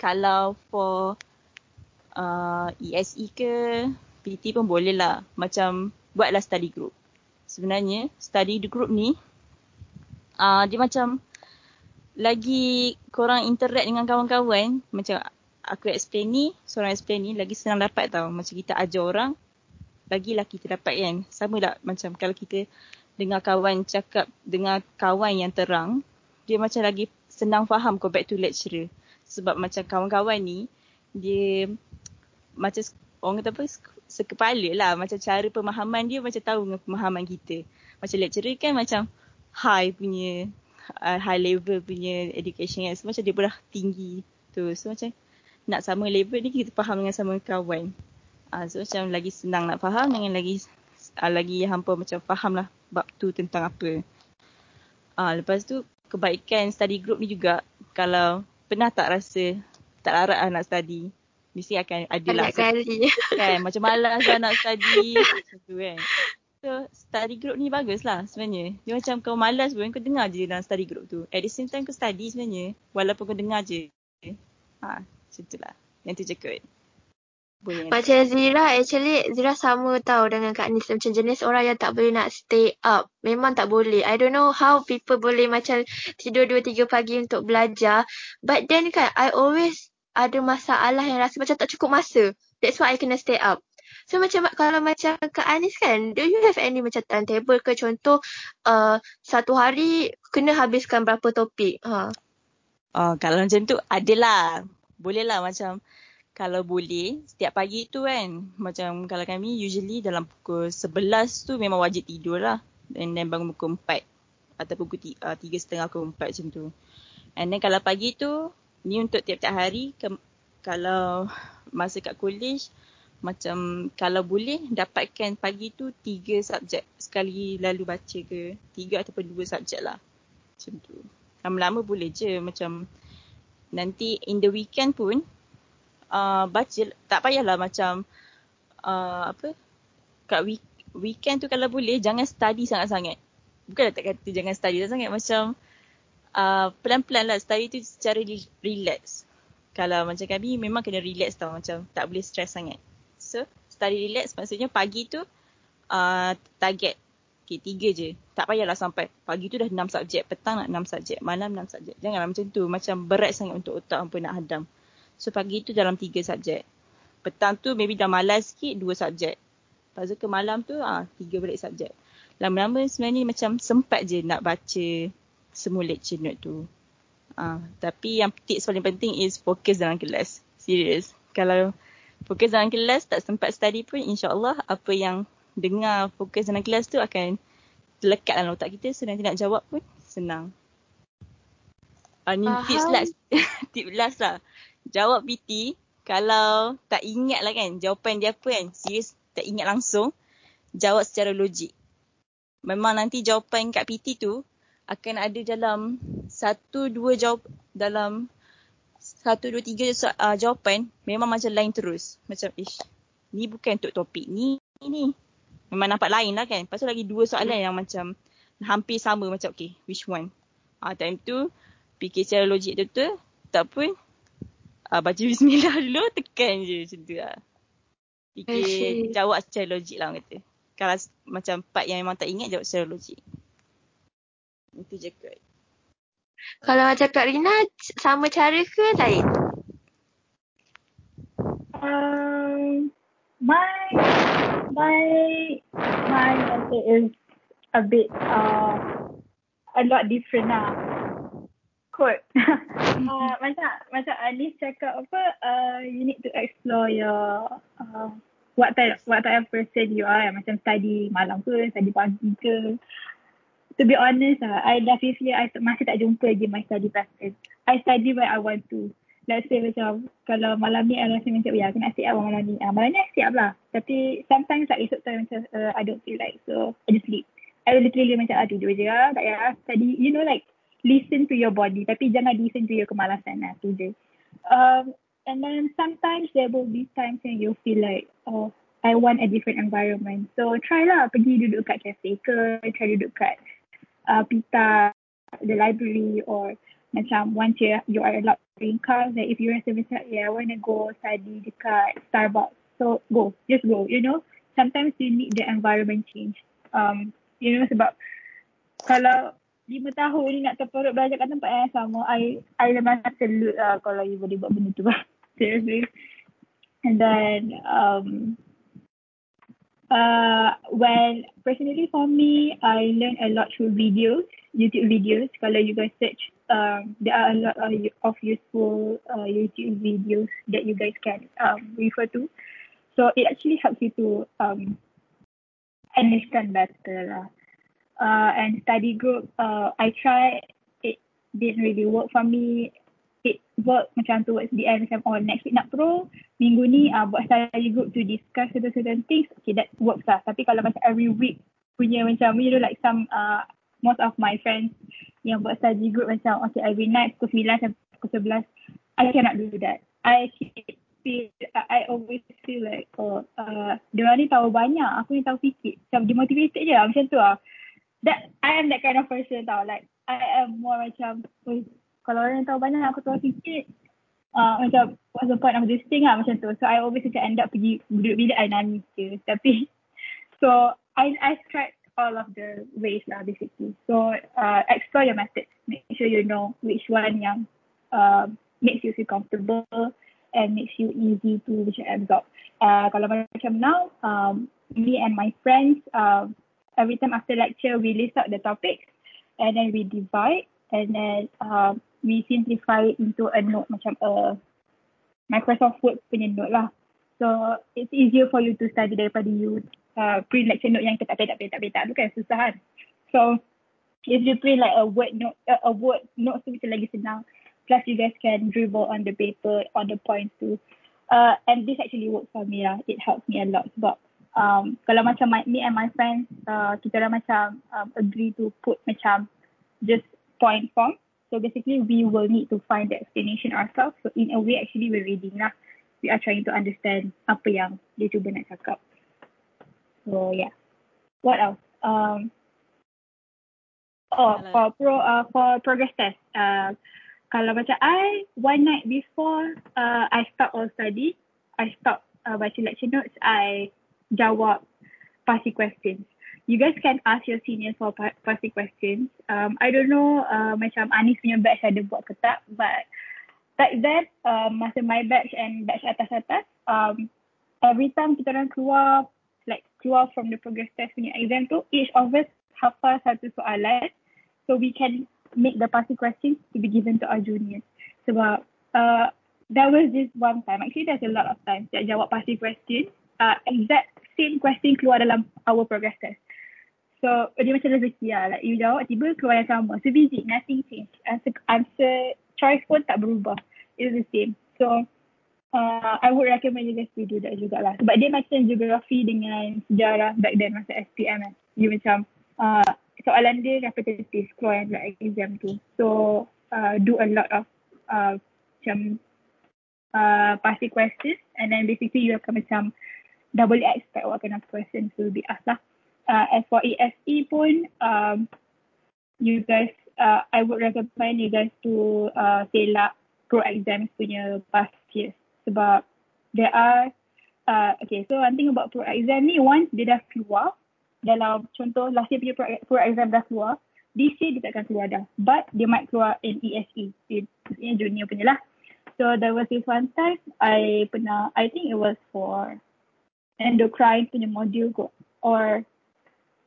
S2: kalau for uh, ESE ke PT pun boleh lah. Macam buatlah study group. Sebenarnya study group ni uh, dia macam lagi korang interact dengan kawan-kawan. Macam aku explain ni seorang explain ni lagi senang dapat tau. Macam kita ajar orang lagilah kita dapat kan. Sama tak macam kalau kita dengar kawan cakap dengar kawan yang terang dia macam lagi senang faham compared to lecturer. Sebab macam kawan-kawan ni, dia macam orang kata apa, sekepala lah. Macam cara pemahaman dia macam tahu dengan pemahaman kita. macam lecturer kan macam high punya uh, high level punya education kan. So macam dia dah tinggi tu. So macam nak sama level ni kita faham dengan sama kawan. Uh, so macam lagi senang nak faham dengan lagi uh, lagi hampa macam faham lah bab tu tentang apa. Uh, lepas tu kebaikan study group ni juga kalau pernah tak rasa tak larat lah nak study mesti akan ada lah
S1: kali.
S2: kan macam malas lah nak study macam tu kan So study group ni bagus lah sebenarnya. Dia macam kau malas pun kau dengar je dalam study group tu. At the same time kau study sebenarnya. Walaupun kau dengar je. Ha, macam tu lah. Yang tu je kot.
S1: Boleh macam Zira, actually Zira sama tau dengan Kak Nis. Macam jenis orang yang tak boleh nak stay up. Memang tak boleh. I don't know how people boleh macam tidur 2-3 pagi untuk belajar. But then kan, I always ada masalah yang rasa macam tak cukup masa. That's why I kena stay up. So macam kalau macam Kak Anis kan, do you have any macam timetable ke contoh uh, satu hari kena habiskan berapa topik? Ha.
S2: Oh, kalau macam tu adalah. Boleh lah macam kalau boleh setiap pagi tu kan. Macam kalau kami usually dalam pukul 11 tu memang wajib tidur lah. And then bangun pukul 4 atau pukul 3 uh, setengah pukul 4 macam tu. And then kalau pagi tu ni untuk tiap-tiap hari ke, kalau masa kat college macam kalau boleh dapatkan pagi tu tiga subjek sekali lalu baca ke tiga ataupun dua subjek lah macam tu lama-lama boleh je macam nanti in the weekend pun uh, baca tak payahlah macam uh, apa kat week, weekend tu kalau boleh jangan study sangat-sangat bukanlah tak kata jangan study sangat macam uh, pelan-pelan lah study tu secara relax kalau macam kami memang kena relax tau macam tak boleh stress sangat So study relax maksudnya pagi tu uh, target okay, tiga je. Tak payahlah sampai pagi tu dah enam subjek, petang nak enam subjek, malam enam subjek. Janganlah macam tu. Macam berat sangat untuk otak hampa nak hadam. So pagi tu dalam tiga subjek. Petang tu maybe dah malas sikit dua subjek. Lepas tu ke malam tu ah tiga balik subjek. Lama-lama sebenarnya macam sempat je nak baca semua lecture note tu. Ah, tapi yang tips paling penting is fokus dalam kelas. Serius. Kalau fokus dalam kelas tak sempat study pun insyaAllah apa yang dengar fokus dalam kelas tu akan terlekat dalam otak kita so nanti nak jawab pun senang. Uh, ni uh, tips last. tips last lah. Jawab PT kalau tak ingat lah kan jawapan dia apa kan. Serius tak ingat langsung. Jawab secara logik. Memang nanti jawapan kat PT tu akan ada dalam satu dua jawab dalam satu, dua, tiga uh, jawapan memang macam lain terus. Macam ish, ni bukan untuk topik ni, ni. Memang nampak lain lah kan. Tu lagi dua soalan hmm. yang macam hampir sama macam okay, which one? Ah uh, time tu fikir secara logik tu tu, tak pun uh, baca bismillah dulu, tekan je macam tu lah. Fikir jawab secara logik lah orang kata. Kalau macam part yang memang tak ingat, jawab secara logik. Itu je kot.
S1: Kalau macam Kak Rina, sama cara ke lain?
S3: Um, my, my, my method is a bit, uh, a lot different lah. Kot. uh, macam, macam Anis cakap apa, uh, you need to explore your, uh, what type, what type of person you are. Macam study malam ke, study pagi ke to be honest lah, I dah feel I masih tak jumpa lagi my study practice. I study where I want to. Let's say macam kalau malam ni I rasa macam ya aku nak siap lah malam ni. Ah, malam ni I siap lah. Tapi sometimes like esok time macam uh, I don't feel like so I just sleep. I literally macam ah tidur je lah. Tak payah study. You know like listen to your body tapi jangan listen to your kemalasan lah. Tu je. Um, and then sometimes there will be times when you feel like oh I want a different environment. So try lah pergi duduk kat cafe ke, try duduk kat uh, pita the library or macam once you, you are allowed to drink cars like if you rasa macam yeah I want to go study dekat Starbucks so go just go you know sometimes you need the environment change um you know sebab kalau lima tahun ni nak terperut belajar kat tempat yang sama I I memang salute lah kalau you boleh buat benda tu seriously and then um Uh, well, personally for me, I learn a lot through videos, YouTube videos. Kalau you guys search, um, there are a lot of, of useful uh, YouTube videos that you guys can um, refer to. So it actually helps you to um, understand better lah. Uh, and study group, uh, I tried, it didn't really work for me. It worked macam towards the end, macam oh next week nak pro, minggu ni uh, buat study group to discuss certain certain things, okay that works lah. Tapi kalau macam every week punya macam, you know like some, uh, most of my friends yang buat study group macam, okay every night pukul 9 sampai pukul 11, I cannot do that. I feel, I always feel like, oh, uh, dia orang ni tahu banyak, aku ni tahu sikit. Macam demotivated je lah, macam tu lah that I am that kind of person tau. Like I am more macam kalau orang tahu banyak aku tahu sikit uh, macam what's the point of this thing lah macam tu. So I always macam end up pergi duduk bilik I nangis je. Tapi so I I tried all of the ways lah basically. So uh, explore your methods. Make sure you know which one yang uh, makes you feel comfortable and makes you easy to absorb. Uh, kalau macam now, um, me and my friends, uh, every time after lecture we list out the topics and then we divide and then uh, we simplify it into a note macam a Microsoft Word punya note lah. So it's easier for you to study daripada you uh, print lecture note yang kita petak petak petak tu kan susah kan. So if you print like a word note uh, a word note tu macam lagi senang. Plus you guys can dribble on the paper on the points too. Uh, and this actually works for me lah. It helps me a lot sebab um, kalau macam my, me and my friends uh, kita dah macam um, agree to put macam just point form. So basically we will need to find the explanation ourselves. So in a way actually we're reading lah. We are trying to understand apa yang dia cuba nak cakap. So yeah. What else? Um oh for pro uh, for progress test uh, kalau macam I one night before uh, I start all study. I stop uh, baca lecture notes. I jawab pasti questions. You guys can ask your seniors for pasti questions. Um, I don't know uh, macam Anis punya batch ada buat ke tak, but back then, um, masa my batch and batch atas-atas, um, every time kita orang keluar, like keluar from the progress test punya exam tu, each of us hafal satu soalan, so we can make the pasti questions to be given to our juniors. Sebab uh, there was this one time, actually there's a lot of times that jawab pasti questions, uh, exact same question keluar dalam our progress test. So dia macam rezeki lah. Like you jawab tiba keluar yang sama. So busy, nothing change. Answer, answer choice pun tak berubah. It's the same. So uh, I would recommend you guys to do that jugalah. Sebab dia macam geografi dengan sejarah back then masa SPM kan. You macam uh, soalan dia repetitive keluar yang like exam tu. So uh, do a lot of uh, macam uh, pasti questions and then basically you akan macam dah boleh expect what kind of questions will be asked lah. Uh, as for ASE pun, um, you guys, uh, I would recommend you guys to uh, selak pro exams punya past years. Sebab there are, uh, okay, so one thing about pro exam ni, once dia dah keluar, dalam contoh last year punya pro, pro exam dah keluar, this year dia takkan keluar dah. But dia might keluar in ESE, maksudnya junior punya lah. So there was this one time, I pernah, I think it was for endocrine punya module kot. Or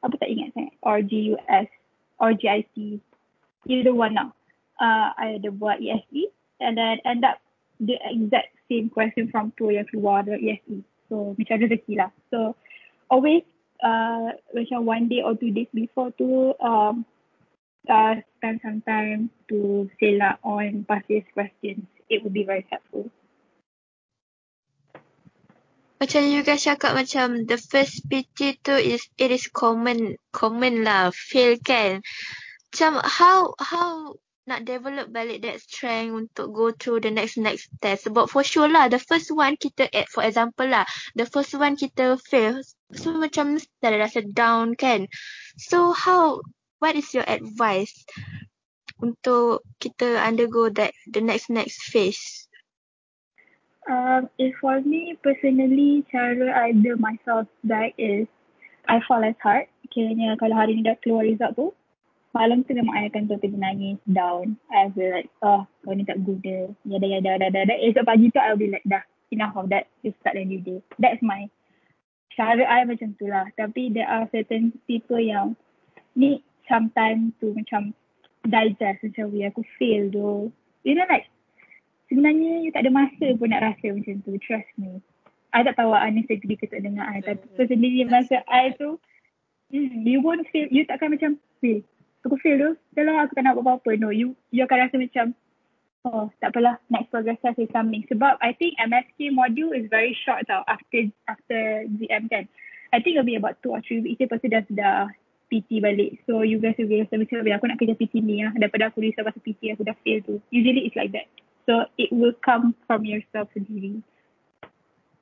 S3: apa tak ingat sangat? Or GUS or GIC either one now uh, I ada buat ESE and then end up the exact same question from tu yang keluar dari ESE so macam rezeki lah. So always uh, macam one day or two days before tu um, uh, spend some time to selak on past year's questions. It would be very helpful
S1: macam guys cakap macam the first PT tu is it is common common lah fail kan? Macam how how nak develop balik that strength untuk go through the next next test? Sebab for sure lah the first one kita at for example lah the first one kita fail. So macam dah rasa down kan? So how what is your advice untuk kita undergo that the next next phase
S3: Um, if for me personally, cara I build myself back is I fall as hard. Kiranya kalau hari ni dah keluar result tu, malam tu memang I akan totally nangis down. I feel like, oh, kau ni tak guna. Yada, yada, yada, yada. Esok pagi tu, I'll be like, dah, enough of that. You start a new day. That's my cara I macam tu lah. Tapi there are certain people yang need some time to macam digest macam, we aku fail tu. You know like, sebenarnya you tak ada masa pun nak rasa macam tu. Trust me. I tak tahu Anis agree ke tak dengar I. Tapi personally masa I tu, Hmm, you won't feel, you takkan macam, feel. Aku feel tu, dah lah aku tak nak buat apa-apa. No, you you akan rasa macam, oh tak apalah, next progress test is coming. Sebab I think MSK module is very short tau after after GM kan. I think it'll be about two or three weeks. Lepas tu dah sudah PT balik. So you guys will be rasa macam, aku nak kerja PT ni lah. Daripada aku risau pasal PT, aku dah fail tu. Usually it's like that. So it will come from yourself sendiri.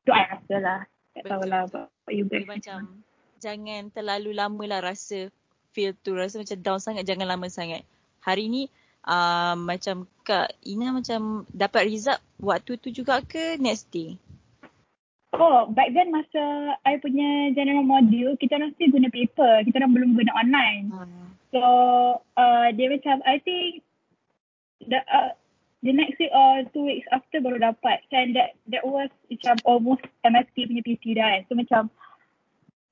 S3: So I rasa lah. Tak tahulah about you guys.
S2: macam jangan terlalu lama lah rasa feel tu. Rasa macam down sangat, jangan lama sangat. Hari ni uh, macam Kak Ina macam dapat result waktu tu juga ke next day?
S3: Oh, back then masa I punya general module, kita orang still guna paper. Kita orang belum guna online. Hmm. So, uh, dia macam, I think, the, uh, the next week or two weeks after baru dapat. And that that was macam almost MSP punya PT dah kan. So macam,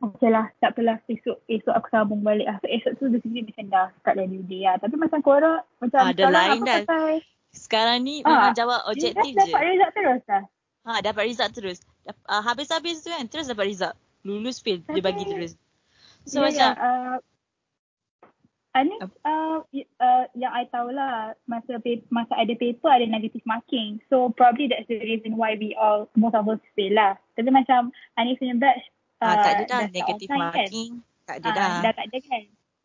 S3: okay lah, tak apalah. Esok, esok aku sambung balik lah. So esok tu basically macam dah start dari day lah. Tapi macam korang, macam
S2: Ada lain dah. Pakai, Sekarang ni ah, memang jawab objektif je.
S3: Dapat result terus lah.
S2: Ha, dapat result terus uh, habis-habis tu kan terus dapat result. Lulus fail dia bagi terus. So yeah, macam yeah, uh,
S3: Ani uh, uh, yang I tahu lah masa masa ada paper ada negative marking. So probably that's the reason why we all most of us fail lah. Tapi macam Ani punya batch
S2: uh, ah, tak ada dah negative kan? marking. Kan? Tak ada uh, dah.
S3: Dah tak ada kan.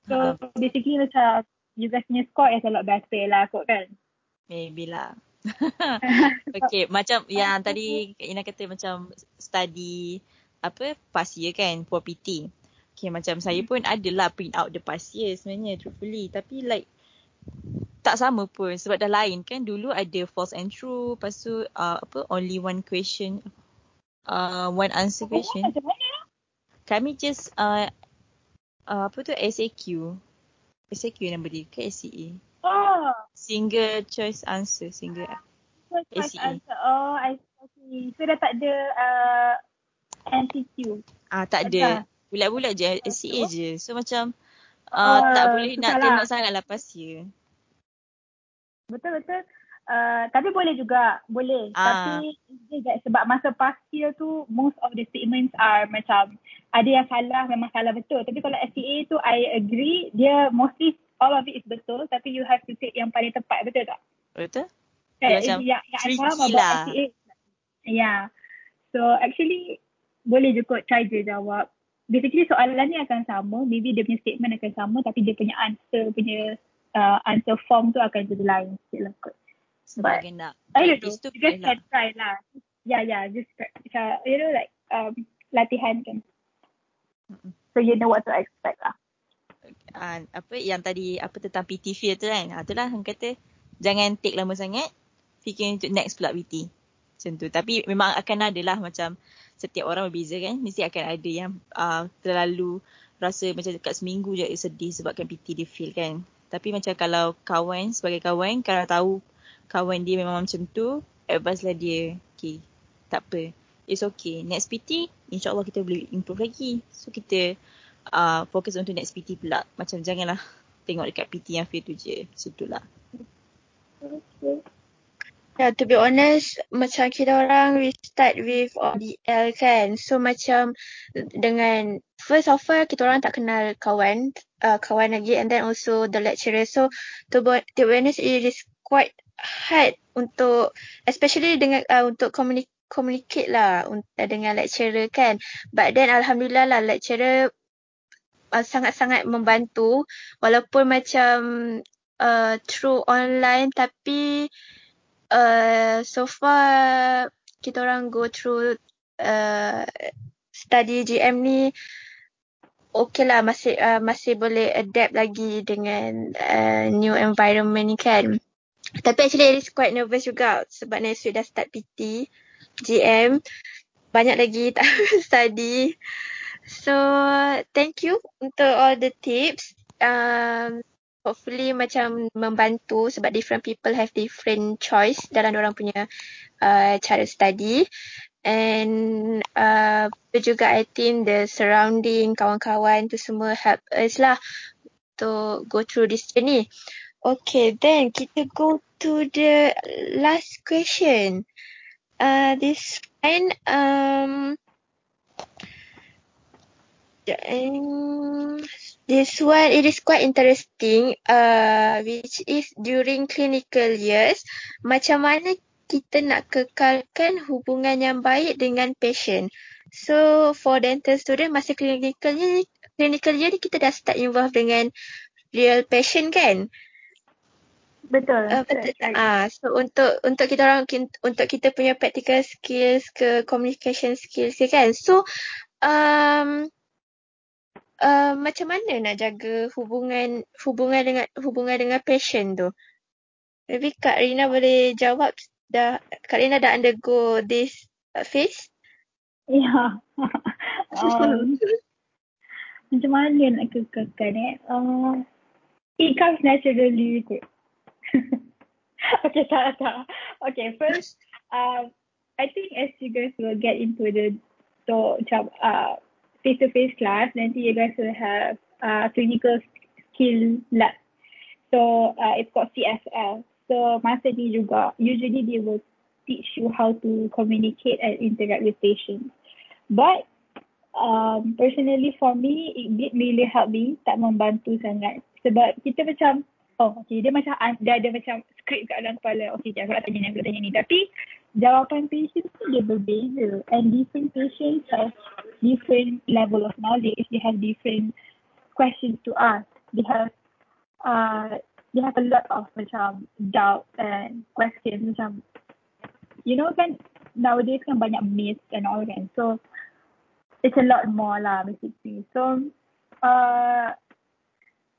S3: So uh. basically macam you guys punya score is a lot better lah kot kan.
S2: Maybe lah. okay, macam yang tadi Kak Ina kata macam study apa past year kan for PT. Okay, macam saya pun adalah print out the past year sebenarnya truthfully. Tapi like tak sama pun sebab dah lain kan. Dulu ada false and true. Lepas tu uh, apa only one question. Uh, one answer question. Kami just uh, uh, apa tu SAQ. SAQ nama dia ke SCA?
S3: Oh.
S2: Single choice answer. Single
S3: Single choice answer. Oh, I see. So dah tak ada uh, MCQ.
S2: Ah, tak ada. Bulat-bulat je. SCA je. So macam uh, uh, tak boleh nak tengok sangat lah pas year.
S3: Betul-betul. Uh, tapi boleh juga. Boleh. Ah. Tapi sebab masa past year tu most of the statements are macam ada yang salah memang salah betul. Tapi kalau SCA tu I agree dia mostly all of it is betul tapi you have to take yang paling tepat betul tak?
S2: Betul.
S3: Eh, macam yang, yang tricky lah. Ya. Yeah. So actually boleh je kot try je jawab. Basically soalan ni akan sama. Maybe dia punya statement akan sama tapi dia punya answer punya uh, answer form tu akan jadi lain sikit lah kot.
S2: Sebab But, nak.
S3: I don't know. You guys can try lah. Yeah, yeah. Just, uh, you know like um, latihan kan. So you know what to expect lah
S2: uh, apa yang tadi apa tentang PT fear tu kan. Ha, itulah yang kata jangan take lama sangat. Fikir untuk next pula PT. Macam tu. Tapi memang akan ada lah macam setiap orang berbeza kan. Mesti akan ada yang uh, terlalu rasa macam dekat seminggu je sedih sebabkan PT dia feel kan. Tapi macam kalau kawan sebagai kawan kalau tahu kawan dia memang macam tu advice lah dia okay tak apa it's okay next PT insyaAllah kita boleh improve lagi so kita uh, fokus untuk next PT pula. Macam janganlah tengok dekat PT yang fail tu je. Situ lah.
S1: Okay. Yeah, to be honest, macam kita orang we start with ODL kan. So macam dengan first of all kita orang tak kenal kawan, uh, kawan lagi and then also the lecturer. So to be, to be honest it is quite hard untuk especially dengan uh, untuk communicate communicate lah untuk, dengan lecturer kan. But then alhamdulillah lah lecturer uh, sangat-sangat membantu walaupun macam uh, through online tapi uh, so far kita orang go through uh, study GM ni okay lah masih uh, masih boleh adapt lagi dengan uh, new environment ni kan. Tapi actually it is quite nervous juga sebab next week dah start PT, GM. Banyak lagi tak study. So thank you untuk all the tips. Um, hopefully macam membantu sebab different people have different choice dalam orang punya uh, cara study. And uh, juga I think the surrounding kawan-kawan tu semua help us lah to go through this journey. Okay, then kita go to the last question. Uh, this kind um, Um, this one it is quite interesting. Uh, which is during clinical years, macam mana kita nak kekalkan hubungan yang baik dengan patient. So for dental student masa clinical year, clinical year ni kita dah start involve dengan real patient kan?
S3: Betul.
S1: Uh, betul. Ah, so untuk untuk kita orang untuk kita punya practical skills ke communication skills kan. So um uh, macam mana nak jaga hubungan hubungan dengan hubungan dengan patient tu? Maybe Kak Rina boleh jawab dah Kak Rina dah undergo this uh, phase?
S3: Ya. um, macam mana nak kekalkan eh? Uh, it comes naturally kot. okay, tak, tak. Okay, first, um, I think as you guys will get into the so, macam, uh, face-to-face class, nanti you guys will have uh, clinical skill lab. So uh, it's called CSL. So masa ni juga, usually they will teach you how to communicate and interact with patients. But um, personally for me, it did really help me, tak membantu sangat. Sebab kita macam, oh okay, dia macam, dia ada macam script kat dalam kepala. Okay, aku nak tanya ni, aku nak tanya ni. Tapi jawapan patient tu dia berbeza and different patients have different level of knowledge. They have different questions to ask. They have uh they have a lot of macam doubt and questions macam you know kan nowadays kan banyak myths and all kan. So it's a lot more lah basically. So uh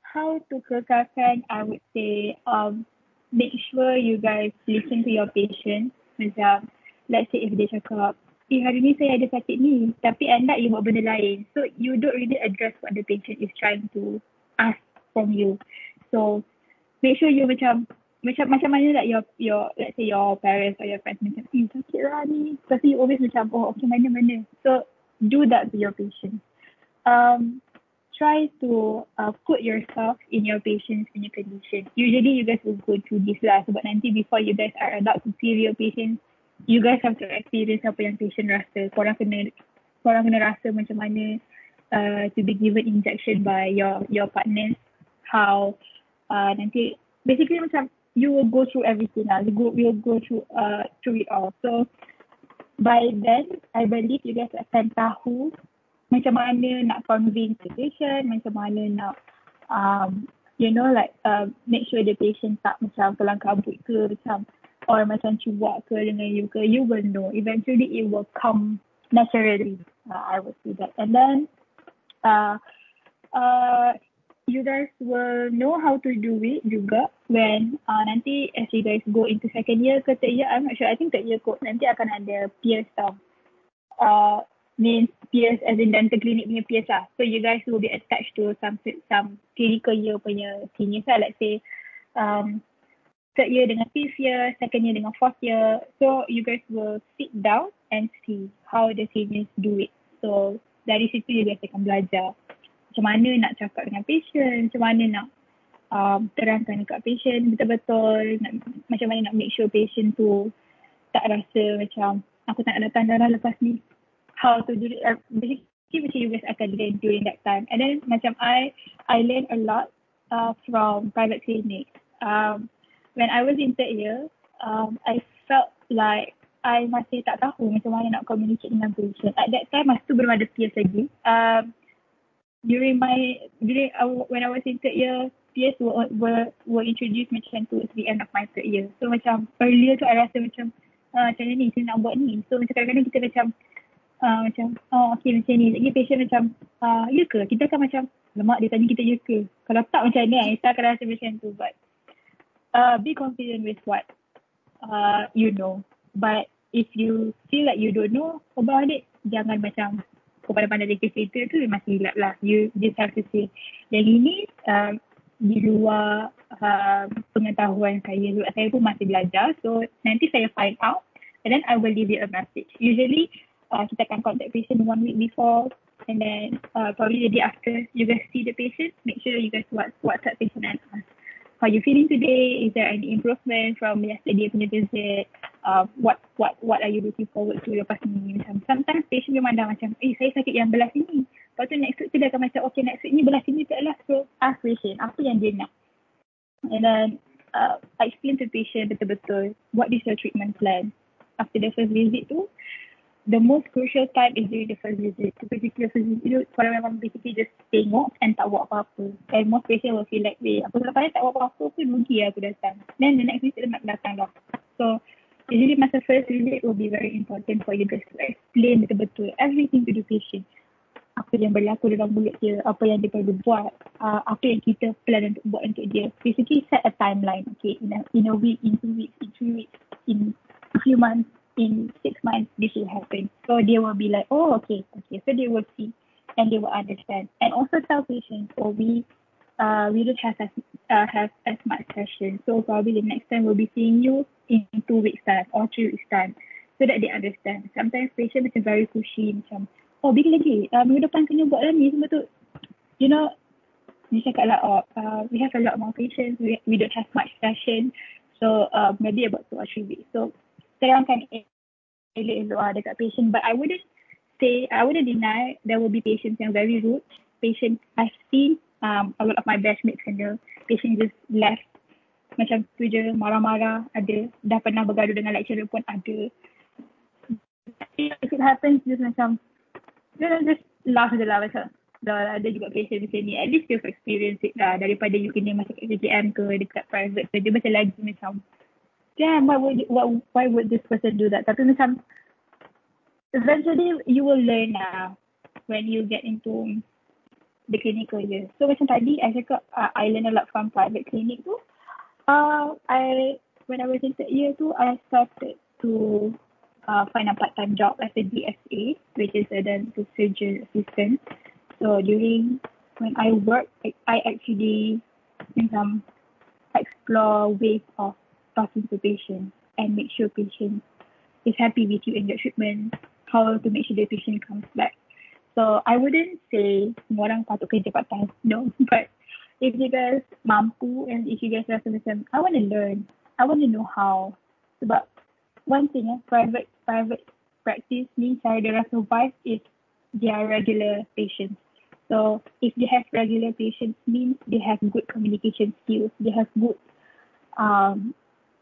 S3: how to kekalkan I would say um make sure you guys listen to your patients macam let's say if dia cakap eh hari ni saya ada sakit ni tapi end up you buat benda lain. So you don't really address what the patient is trying to ask from you. So make sure you macam macam macam mana like your your let's say your parents or your friends macam eh sakit lah ni. Tapi you always macam oh okay mana mana? So do that to your patient. Um try to uh, put yourself in your patient's in your condition. Usually you guys will go through this lah sebab nanti before you guys are allowed to see real patients, you guys have to experience apa yang patient rasa. Korang kena korang kena rasa macam mana uh, to be given injection by your your partners. How uh, nanti basically macam you will go through everything lah. You go you will go through uh through it all. So by then I believe you guys akan tahu macam mana nak convince the patient, macam mana nak um, you know like uh, make sure the patient tak macam kelang kabut ke macam or macam cuak ke dengan you ke, you will know. Eventually it will come naturally. Uh, I would say that. And then uh, uh, you guys will know how to do it juga when uh, nanti as you guys go into second year ke third year, I'm not sure. I think third year kot nanti akan ada peers tau. Uh, means peers as in dental clinic punya peers lah. So you guys will be attached to some some clinical year punya seniors lah. Let's say um, third year dengan fifth year, second year dengan fourth year. So you guys will sit down and see how the seniors do it. So dari situ you guys akan belajar macam mana nak cakap dengan patient, macam mana nak um, terangkan dekat patient betul-betul, nak, macam mana nak make sure patient tu tak rasa macam aku tak nak datang darah lepas ni how to do. Uh, basically, macam you learn during that time. And then macam I, I learn a lot uh, from private clinic. Um, when I was in third year, um, I felt like I masih tak tahu macam mana nak communicate dengan patient. At that time, masa tu belum ada peers lagi. Um, during my, during uh, when I was in third year, peers were, were, were introduced macam at the end of my third year. So macam earlier tu I rasa macam, uh, macam ni, saya nak buat ni. So macam kadang-kadang kita macam, uh, macam oh okay macam ni. Lagi patient macam uh, ya ke? Kita kan macam lemak dia tanya kita ya ke? Kalau tak macam ni kita akan rasa macam tu but uh, be confident with what uh, you know. But if you feel like you don't know about it jangan macam kepada pandai dia cerita tu masih hilap lah. You just have to say yang ini uh, di luar uh, pengetahuan saya. Saya pun masih belajar so nanti saya find out and then I will leave you a message. Usually uh, kita akan contact patient one week before and then uh, probably the day after you guys see the patient, make sure you guys what WhatsApp patient and ask how you feeling today? Is there any improvement from yesterday punya visit? Uh, what what what are you looking forward to lepas ni? Macam sometimes patient memang dah macam, eh saya sakit yang belah sini. Lepas tu next week tu dia akan macam okay next week ni belah sini tak lah. So ask patient apa yang dia nak. And then uh, I explain to patient betul-betul what is your treatment plan. After the first visit tu, the most crucial time is during the first visit. The first visit tu kalau memang basically just tengok and tak buat apa-apa. And most patient will feel like, weh aku selepas ni tak buat apa-apa pun rugi lah aku datang. Then the next visit nak datang lah. So usually masa first visit will be very important for you guys to explain betul-betul everything to the patient. Apa yang berlaku dalam mulut dia, apa yang dia perlu buat, uh, apa yang kita plan untuk buat untuk dia. Basically set a timeline, okay, in a, in a week, in two weeks, in three weeks, in a few months, in six months this will happen. So they will be like, oh, okay, okay. So they will see and they will understand. And also tell patients, oh, we uh, we don't have as uh, have as much sessions. So probably the next time we'll be seeing you in two weeks time or three weeks time, so that they understand. Sometimes patients macam very pushy macam, oh, bila lagi? Uh, minggu depan kena buat lah ni semua tu. You know, dia cakap lah, oh, uh, we have a lot more patients. We, we don't have much session. So uh, maybe about two or three weeks. So terangkan elok-elok lah dekat patient. But I wouldn't say I wouldn't deny there will be patients yang very rude. Patient I've seen um, a lot of my best batchmates kena patient just left. Macam tu je marah-marah ada. Dah pernah bergaduh dengan lecturer pun ada. If it happens just macam you know just laugh je lah. Macam dah ada juga patient macam ni at least you've experienced it lah. Daripada you kena masuk kat KJM ke dekat private ke dia macam lagi macam damn, why would what, why would this person do that? Tapi macam eventually you will learn lah when you get into the clinical year. So macam tadi I cakap uh, I learn a lot from private clinic tu. Uh, I when I was in third year tu I started to uh, find a part-time job as a DSA which is a dental surgeon assistant. So during when I work, I, I actually macam explore ways of talking to patients and make sure patient is happy with you and your treatment, how to make sure the patient comes back. So I wouldn't say orang patut kerja part time, no. But if you guys mampu and if you guys rasa macam, I want to learn, I want to know how. Sebab one thing, eh, private private practice ni cara dia rasa survive is their regular patients. So if they have regular patients means they have good communication skills, they have good um,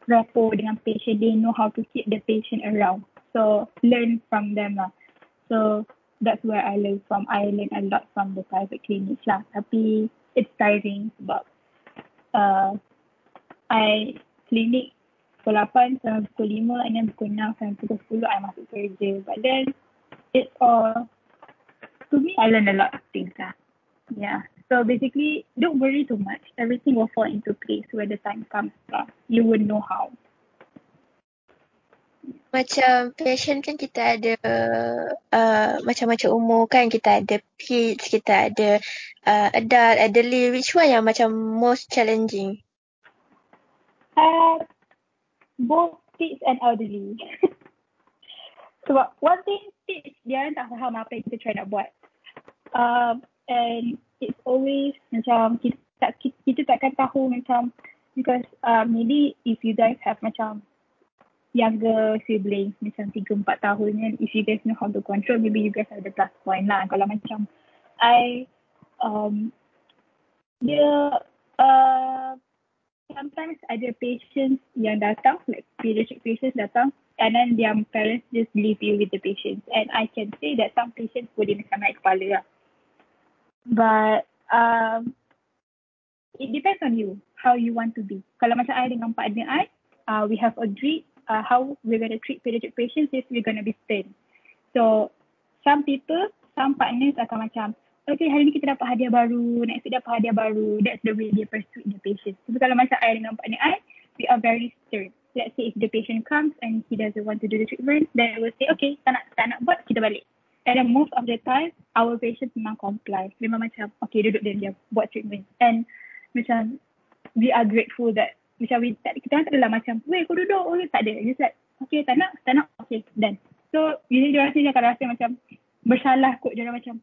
S3: rapport dengan patient, they know how to keep the patient around. So learn from them lah. So that's where I learn from. I learn a lot from the private clinics lah. Tapi it's tiring sebab uh, I klinik pukul 8 sampai pukul 5 and then pukul 6 sampai pukul 10 I masuk kerja. But then it's all to me I learn a lot of things lah. Yeah. So basically, don't worry too much. Everything will fall into place when the time comes. Uh, you will know how.
S1: Macam patient kan kita ada uh, macam-macam umur kan. Kita ada kids, kita ada uh, adult, elderly. Which one yang macam most challenging?
S3: Uh, both kids and elderly. Sebab one thing, kids, dia tak faham apa yang kita try nak buat. Um, and it's always macam kita tak kita takkan tahu macam because uh, maybe if you guys have macam younger siblings macam 3 4 tahun kan if you guys know how to control maybe you guys have the plus point lah. Kalau macam I um dia uh, sometimes ada patients yang datang like pediatric patients datang and then their parents just leave you with the patients. And I can say that some patients boleh macam naik kepala lah But um, it depends on you how you want to be. Kalau macam I dengan partner I, uh, we have agreed uh, how we're going to treat pediatric patients is we're going to be stern. So some people, some partners akan macam, okay hari ni kita dapat hadiah baru, next week dapat hadiah baru. That's the way they persuade the patient. So kalau macam I dengan partner I, we are very stern. Let's say if the patient comes and he doesn't want to do the treatment, then we will say, okay, tak nak, tak nak buat, kita balik. And then most of the time, our patients memang comply. Memang macam, okay, duduk dia diam, buat treatment. And macam, we are grateful that, macam, we, tak, kita tak adalah macam, weh, kau duduk, oh, tak ada. Just like, okay, tak nak, tak nak, okay, done. So, usually dia rasa, dia akan rasa macam, bersalah kot, dia macam,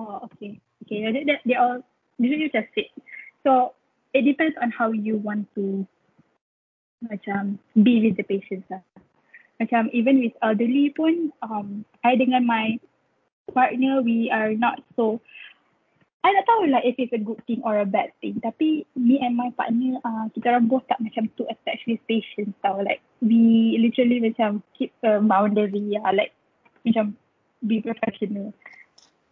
S3: oh, okay, okay. They, they, they all, usually just sit. So, it depends on how you want to, macam, be with the patients lah. Macam even with elderly pun, um, I dengan my partner we are not so I tak tahu lah if it's a good thing or a bad thing. Tapi me and my partner, uh, kita orang both tak macam too attached with patients tau. Like we literally macam keep a boundary ya. Like macam be professional.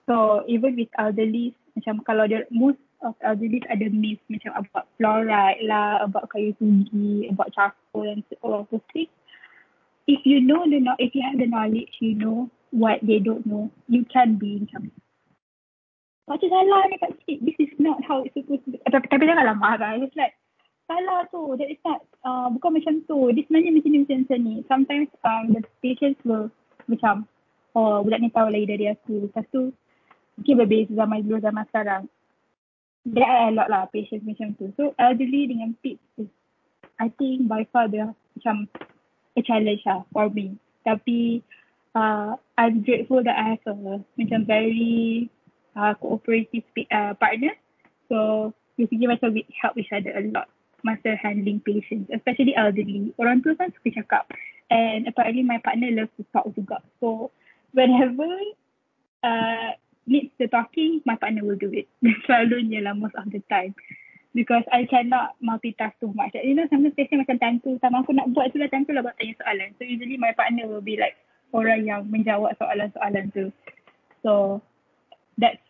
S3: So even with elderly, macam kalau dia most of elderly ada myth macam about fluoride lah, about kayu sugi, about charcoal and all of those things. If you know the if you have the knowledge, you know what they don't know, you can be macam macam salah ni kat sikit. This is not how it's supposed to be. Tapi, janganlah marah. It's like, salah tu. That is not, uh, bukan macam tu. Dia sebenarnya macam ni, macam, macam ni. Sometimes um, the patients will macam, oh budak ni tahu lagi dari aku. Lepas tu, mungkin berbeza zaman dulu, zaman sekarang. There are a lot lah patients macam tu. So, elderly dengan PIP is, I think by far dia macam a challenge lah for me. Tapi, uh, I'm grateful that I have a macam very uh, cooperative uh, partner. So basically macam we help each other a lot masa handling patients, especially elderly. Orang tu kan suka cakap. And apparently my partner loves to talk juga. So whenever uh, needs the talking, my partner will do it. Selalunya lah most of the time. Because I cannot multitask too much. You know, sometimes patient macam time tu, sama aku nak buat tu lah time tu lah buat tanya soalan. So usually my partner will be like orang yang menjawab soalan-soalan tu. So that's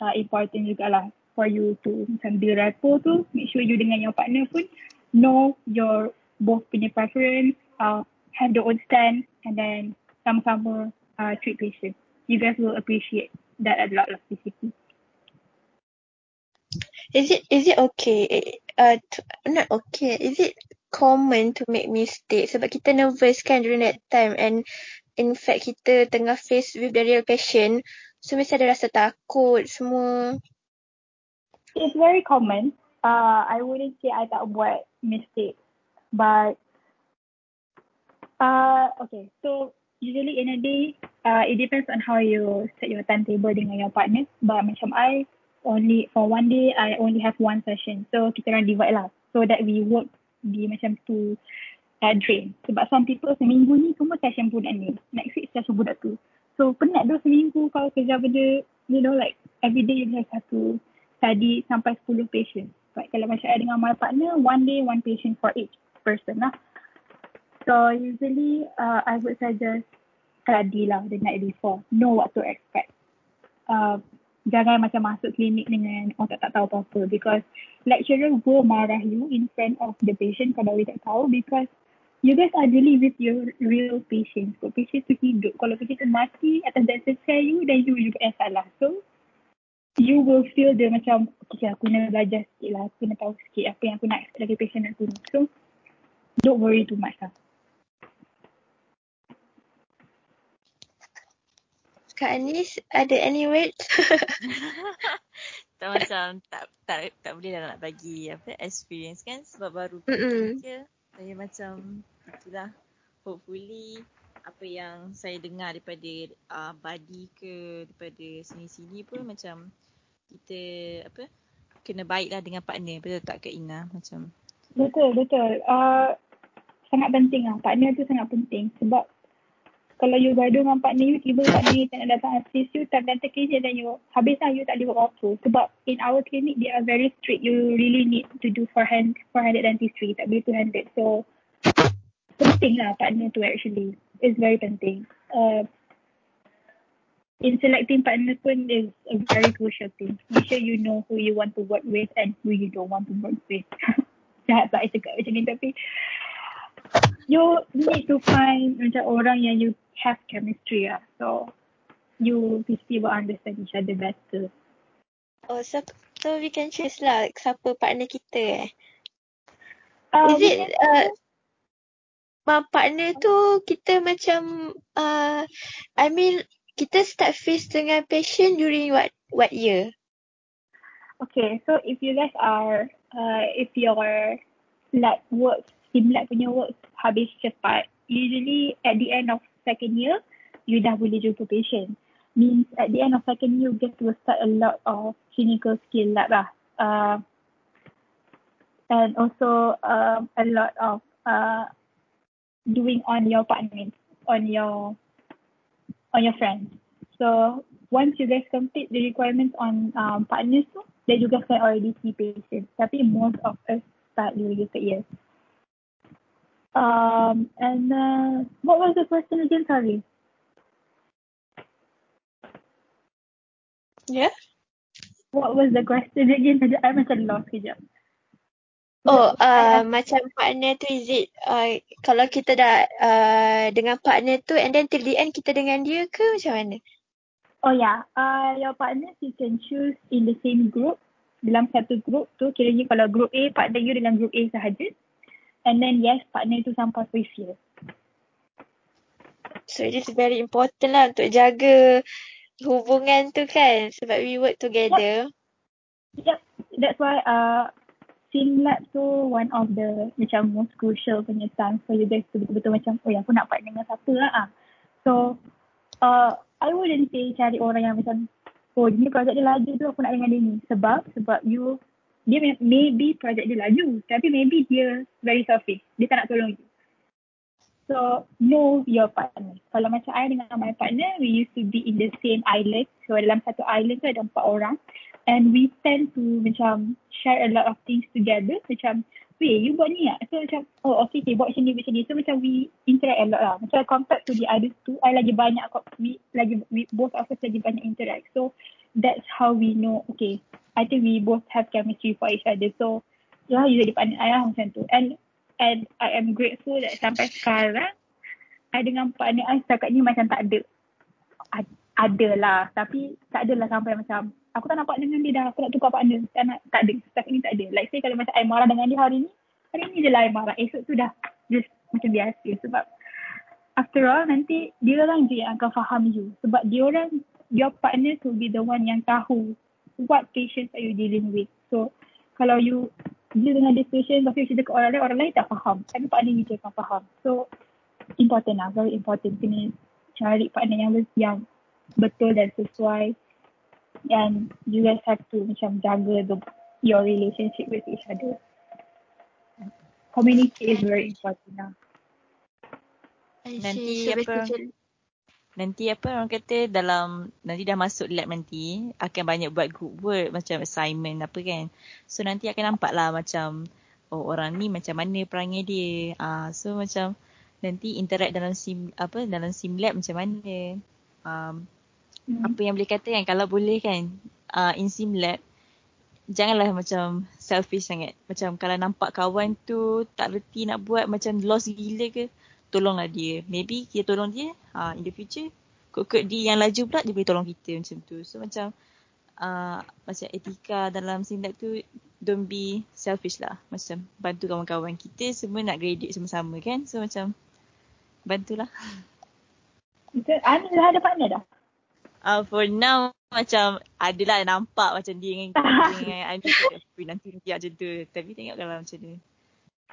S3: uh, important jugalah for you to macam build rapport tu. Make sure you dengan your partner pun know your both punya preference, uh, have their own stand and then sama-sama uh, treat patient. You guys will appreciate that a lot lah basically.
S1: Is it is it okay? Uh, to, not okay. Is it common to make mistake sebab kita nervous kan during that time and in fact kita tengah face with the real patient So mesti ada rasa takut semua.
S3: It's very common. Uh, I wouldn't say I tak buat mistake. But uh, okay, so usually in a day, uh, it depends on how you set your timetable dengan your partner. But macam I, only for one day, I only have one session. So kita orang divide lah. So that we work di macam tu uh, drain. Sebab some people seminggu ni semua session budak ni. Next week session budak tu. So penat tu seminggu kalau kerja benda, you know like every day you have to study sampai 10 patient. But kalau macam saya dengan my partner, one day one patient for each person lah. So usually uh, I would suggest study lah the night before. Know what to expect. Uh, jangan macam masuk klinik dengan orang tak, tak tahu apa-apa. Because lecturer will marah you in front of the patient kalau dia tak tahu because you guys are dealing with your real patients. Kau patient tu hidup. Kalau patient tu mati atas dasar saya you, then you juga yang salah. So, you will feel dia macam, okay aku nak belajar sikit lah. Aku nak tahu sikit apa yang aku nak dari patient aku ni. So, don't worry too much lah.
S1: Kak Anis, ada any words?
S2: tak macam tak tak tak boleh lah nak bagi apa experience kan sebab baru kerja. Saya macam itulah. Hopefully apa yang saya dengar daripada uh, body ke daripada sini-sini pun macam kita apa kena baiklah dengan partner. Betul tak Kak Ina? Macam
S3: betul betul. Uh, sangat penting lah. Partner tu sangat penting. Sebab kalau you gaduh dengan partner you tiba partner you tak nak datang assist you tak datang klinik dan you habis lah you tak boleh buat apa. Sebab in our clinic they are very strict. You really need to do forehand forehanded dentistry tak boleh two handed so penting lah partner tu actually. It's very penting. Uh, in selecting partner pun is a very crucial thing. Make sure you know who you want to work with and who you don't want to work with. Jahat tak saya cakap macam ni tapi you need to find macam orang yang you have chemistry lah. So you mesti will understand each other better.
S1: Oh, so, so we can choose lah siapa partner kita eh? Um, is it uh, uh, partner tu kita macam uh, I mean kita start face dengan patient during what what year?
S3: Okay, so if you guys are uh, if your lab work, sim lab punya work habis cepat, usually at the end of second year, you dah boleh jumpa patient. Means at the end of second year, you get to start a lot of clinical skill lab lah. Uh, and also um, a lot of uh, doing on your partner, on your on your friend. So once you guys complete the requirements on um, partners tu, then you guys can already see patients. Tapi most of us start during the year. Um, and uh, what was the question again? Sorry.
S1: Yeah.
S3: What was the question again? I macam lost kejap.
S1: Oh, uh, macam partner tu is it uh, kalau kita dah uh, dengan partner tu and then till the end kita dengan dia ke macam mana?
S3: Oh yeah, uh, your partners you can choose in the same group. Dalam satu group tu, kiranya kalau group A, partner you dalam group A sahaja. And then yes, partner tu sampai first year.
S1: So it is very important lah untuk jaga hubungan tu kan sebab we work together.
S3: Yep, yep. that's why uh, Sim Lab tu one of the macam most crucial punya time for you guys to betul-betul macam oh ya aku nak partner dengan siapa lah ah. So uh, I wouldn't say cari orang yang macam oh ni projek dia laju tu aku nak dengan dia ni. Sebab sebab you dia maybe projek dia laju tapi maybe dia very selfish. Dia tak nak tolong you. So know your partner. Kalau macam I dengan my partner we used to be in the same island. So dalam satu island tu ada empat orang and we tend to macam share a lot of things together macam weh you buat ni lah so macam oh okay okay buat macam ni macam ni. So macam we interact a lot lah. Macam compared to the other two I lagi banyak kok we lagi we, both of us lagi banyak interact. So that's how we know okay I think we both have chemistry for each other. So ya you jadi partner ayah macam tu. And and I am grateful that sampai sekarang I dengan partner I setakat ni macam tak ada ada lah. Tapi tak adalah sampai macam aku tak nak partner dengan dia dah. Aku nak tukar partner. Tak nak tak ada. Setakat ni tak ada. Like say kalau macam I marah dengan dia hari ni hari ni je lah I marah. Esok tu dah just macam biasa. Sebab after all nanti dia orang je yang akan faham you. Sebab dia orang your partner to be the one yang tahu what patients are you dealing with. So kalau you deal dengan this patient tapi cerita ke orang lain orang lain tak faham. Tapi partner you je akan faham. So important lah. Very important. Kena cari partner yang yang betul dan sesuai and you guys have to macam jaga the, your relationship with each other. Community is very important now.
S2: Nanti so apa nanti apa orang kata dalam nanti dah masuk lab nanti akan banyak buat group work macam assignment apa kan. So nanti akan nampak lah macam oh orang ni macam mana perangai dia. Ah uh, so macam nanti interact dalam sim apa dalam sim lab macam mana. Um, hmm. apa yang boleh kata kan kalau boleh kan uh, in sim lab janganlah macam selfish sangat macam kalau nampak kawan tu tak reti nak buat macam lost gila ke tolonglah dia maybe kita tolong dia uh, in the future kod-kod dia yang laju pula dia boleh tolong kita macam tu so macam uh, macam etika dalam sim lab tu don't be selfish lah macam bantu kawan-kawan kita semua nak graduate sama-sama kan so macam bantulah
S3: Betul. Ani dah ada partner dah?
S2: Uh, for now macam adalah nampak macam dia dengan dengan tapi nanti nanti macam tu. Tapi tengok kalau macam ni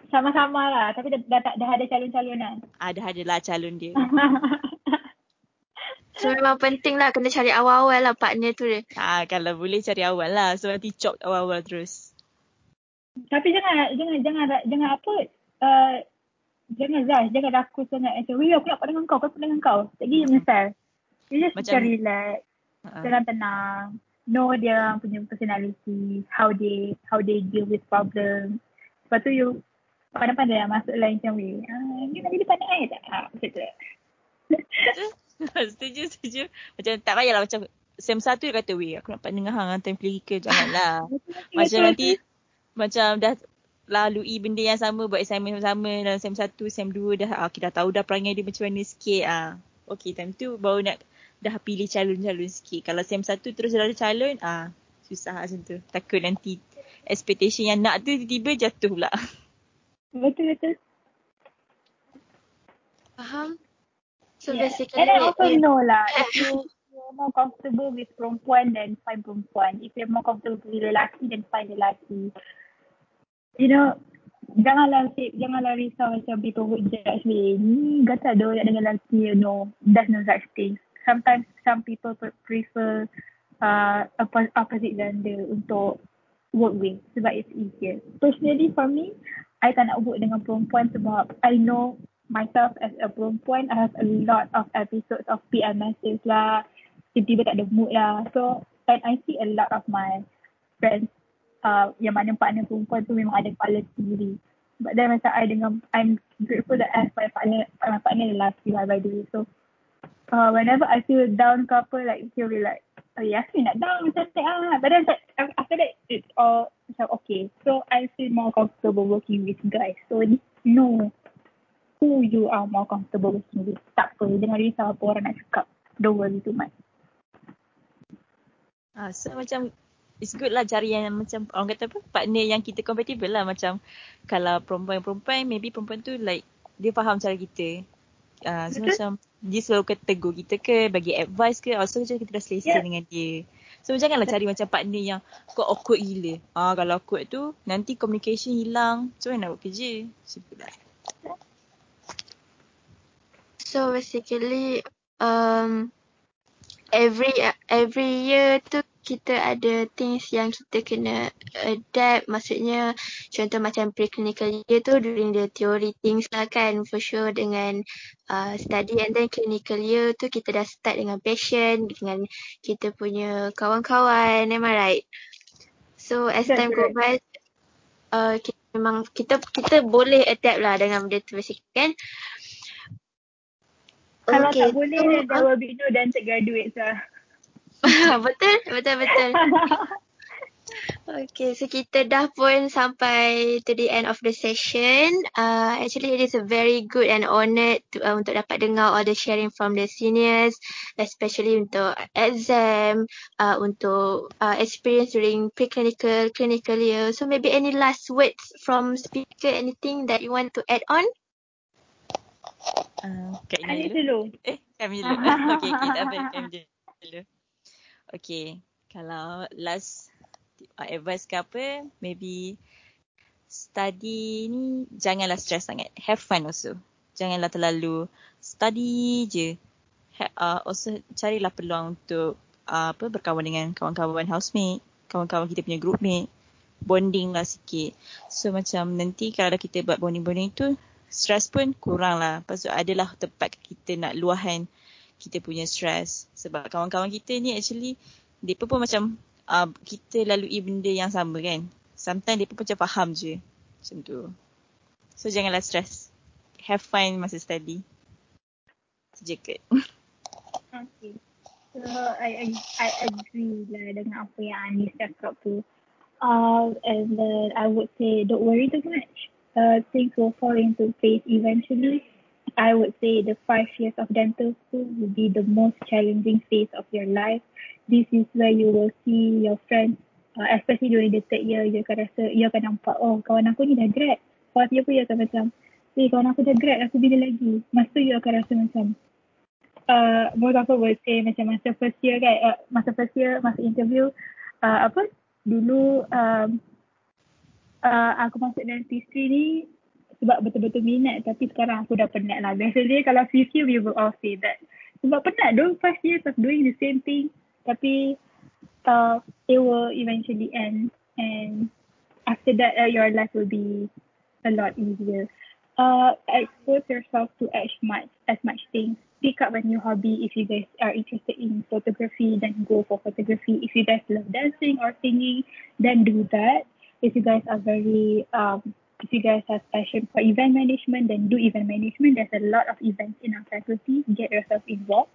S3: sama-sama lah. Tapi dah, dah, dah, dah ada calon-calonan.
S2: Ada ada lah calon dia.
S1: So memang penting lah kena cari awal-awal lah partner tu dia.
S2: Ah kalau boleh cari awal lah. So nanti chop awal-awal terus.
S3: Tapi jangan jangan jangan jangan apa uh, jangan rush. Jangan rakus sangat. Macam weh aku nak dengan kau aku nak dengan kau. Tak gini You just macam, relax. Uh-huh. Jangan tenang. Know dia punya personality. How they how they deal with problem. Lepas tu you pandai-pandai lah masuk lain macam weh. Ah, you nak jadi pandai tak? Ah, macam tu.
S2: setuju, setuju. Macam tak payahlah macam sem satu dia kata weh aku nak partner dengan hang time clinical janganlah. macam nanti macam dah lalui benda yang sama buat assignment sama dalam sem satu, sem dua dah ah, kita dah tahu dah perangai dia macam mana sikit ah. Okay time tu baru nak dah pilih calon-calon sikit. Kalau SEM 1 terus dah ada calon, ah susah lah macam tu. Takut nanti expectation yang nak tu tiba-tiba jatuh pula.
S3: Betul betul.
S1: Faham? So
S3: yeah. basically And I also yeah. know lah if you you're more comfortable with perempuan then find perempuan. If you're more comfortable with lelaki then find lelaki. You know, janganlah janganlah risau macam people would judge me. Ni gatal ada orang dengan lelaki, you know. There's no such thing sometimes some people prefer uh, opposite gender untuk work with sebab it's easier. Personally for me, I tak nak work dengan perempuan sebab I know myself as a perempuan, I have a lot of episodes of PMSs lah, tiba-tiba tak ada mood lah. So and I see a lot of my friends uh, yang mana partner perempuan tu memang ada kepala sendiri. But then macam I dengan I'm grateful that I have my partner my partner lelaki lah by the way. So uh, whenever I feel down ke apa like he'll be like oh ya aku nak down macam tak ah. But then like, after that it's all macam okay. So I feel more comfortable working with guys. So no who you are more comfortable working with. Tak apa. Jangan risau apa orang nak cakap. Don't worry too much.
S2: Ah, so macam it's good lah cari yang macam orang kata apa partner yang kita compatible lah macam kalau perempuan-perempuan maybe perempuan tu like dia faham cara kita uh, so Betul. macam dia selalu kata tegur kita ke bagi advice ke also macam kita dah selesa yeah. dengan dia. So janganlah cari macam partner yang kau awkward gila. Ah kalau awkward tu nanti communication hilang. So nak buat kerja. Simple lah.
S1: So basically um every every year tu kita ada things yang kita kena adapt. Maksudnya contoh macam preclinical year tu during the theory things lah kan for sure dengan uh, study. And then clinical year tu kita dah start dengan patient dengan kita punya kawan-kawan. Am I right? So as time go by uh, kita memang kita kita boleh adapt lah dengan benda tu basically kan?
S3: Kalau okay. tak boleh, so, there will be no dental graduates lah.
S1: betul, betul, betul. Okay, so kita dah pun sampai to the end of the session. Uh, actually, it is a very good and honoured to, uh, untuk dapat dengar all the sharing from the seniors, especially untuk exam, uh, untuk uh, experience during preclinical, clinical year. So maybe any last words from speaker, anything that you want to add on?
S2: Uh, Kak
S3: Ina dulu.
S2: Eh, kami dulu. okay, kita ambil kami dulu. Okay, kalau last uh, advice ke apa, maybe study ni janganlah stress sangat. Have fun also. Janganlah terlalu study je. Ha, uh, also carilah peluang untuk uh, apa berkawan dengan kawan-kawan housemate, kawan-kawan kita punya groupmate. Bonding lah sikit. So macam nanti kalau kita buat bonding-bonding tu, stress pun kurang lah. Lepas tu adalah tempat kita nak luahan kita punya stress. Sebab kawan-kawan kita ni actually dia pun, macam uh, kita lalui benda yang sama kan. Sometimes dia pun macam faham je macam tu. So janganlah stress. Have fun masa study. Je kot
S3: okay. So I, I I agree lah dengan apa yang Anis cakap tu. Uh, and then I would say don't worry too much. Uh, things will fall into place eventually I would say the five years of dental school will be the most challenging phase of your life. This is where you will see your friends, uh, especially during the third year, you akan rasa, you akan nampak, oh kawan aku ni dah grad. Fourth year pun you akan macam, eh kawan aku dah grad, aku bila lagi. Masa tu you akan rasa macam, uh, most of will say macam masa first year kan, uh, masa first year, masa interview, uh, apa, dulu um, uh, aku masuk dentistry ni sebab betul-betul minat tapi sekarang aku dah penat lah. Biasanya kalau CC we will all say that. Sebab penat dong five years of doing the same thing tapi uh, it will eventually end and after that uh, your life will be a lot easier. Uh, expose yourself to as much as much things. Pick up a new hobby if you guys are interested in photography, then go for photography. If you guys love dancing or singing, then do that. If you guys are very um, if you guys have passion for event management, then do event management. There's a lot of events in our faculty. Get yourself involved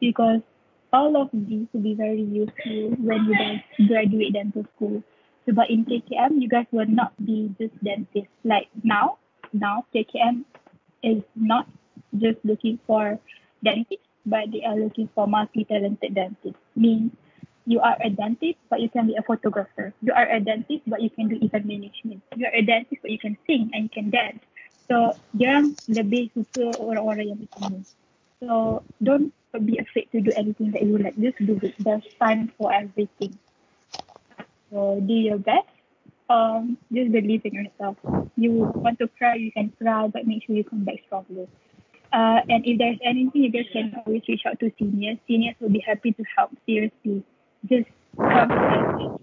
S3: because all of these will be very useful when you guys graduate dental school. So, but in KKM, you guys will not be just dentists. Like now, now KKM is not just looking for dentists, but they are looking for multi-talented dentists. Means you are a dentist but you can be a photographer. You are a dentist but you can do event management. You are a dentist but you can sing and you can dance. So dia lebih suka orang-orang yang macam ni. So don't be afraid to do anything that you like. Just do it. There's time for everything. So do your best. Um, just believe in yourself. You want to cry, you can cry, but make sure you come back strongly. Uh, and if there's anything, you guys can always reach out to seniors. Seniors will be happy to help. Seriously, just come and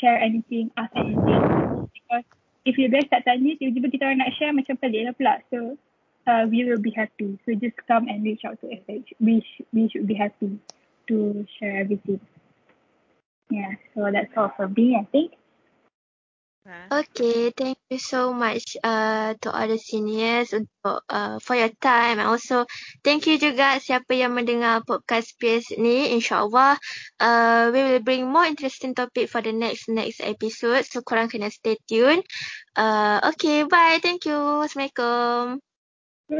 S3: share anything, ask anything. Because if you guys tak tanya, tiba-tiba kita orang nak share macam pelik lah pula. So, uh, we will be happy. So, just come and reach out to SH. We, sh- we should be happy. to share everything. Yeah, so that's all for me, I think.
S1: Okay, thank you so much uh, to all the seniors untuk uh, for your time and also thank you juga siapa yang mendengar podcast Pierce ni. InsyaAllah uh, we will bring more interesting topic for the next next episode. So korang kena stay tune. Uh, okay, bye. Thank you. Assalamualaikum.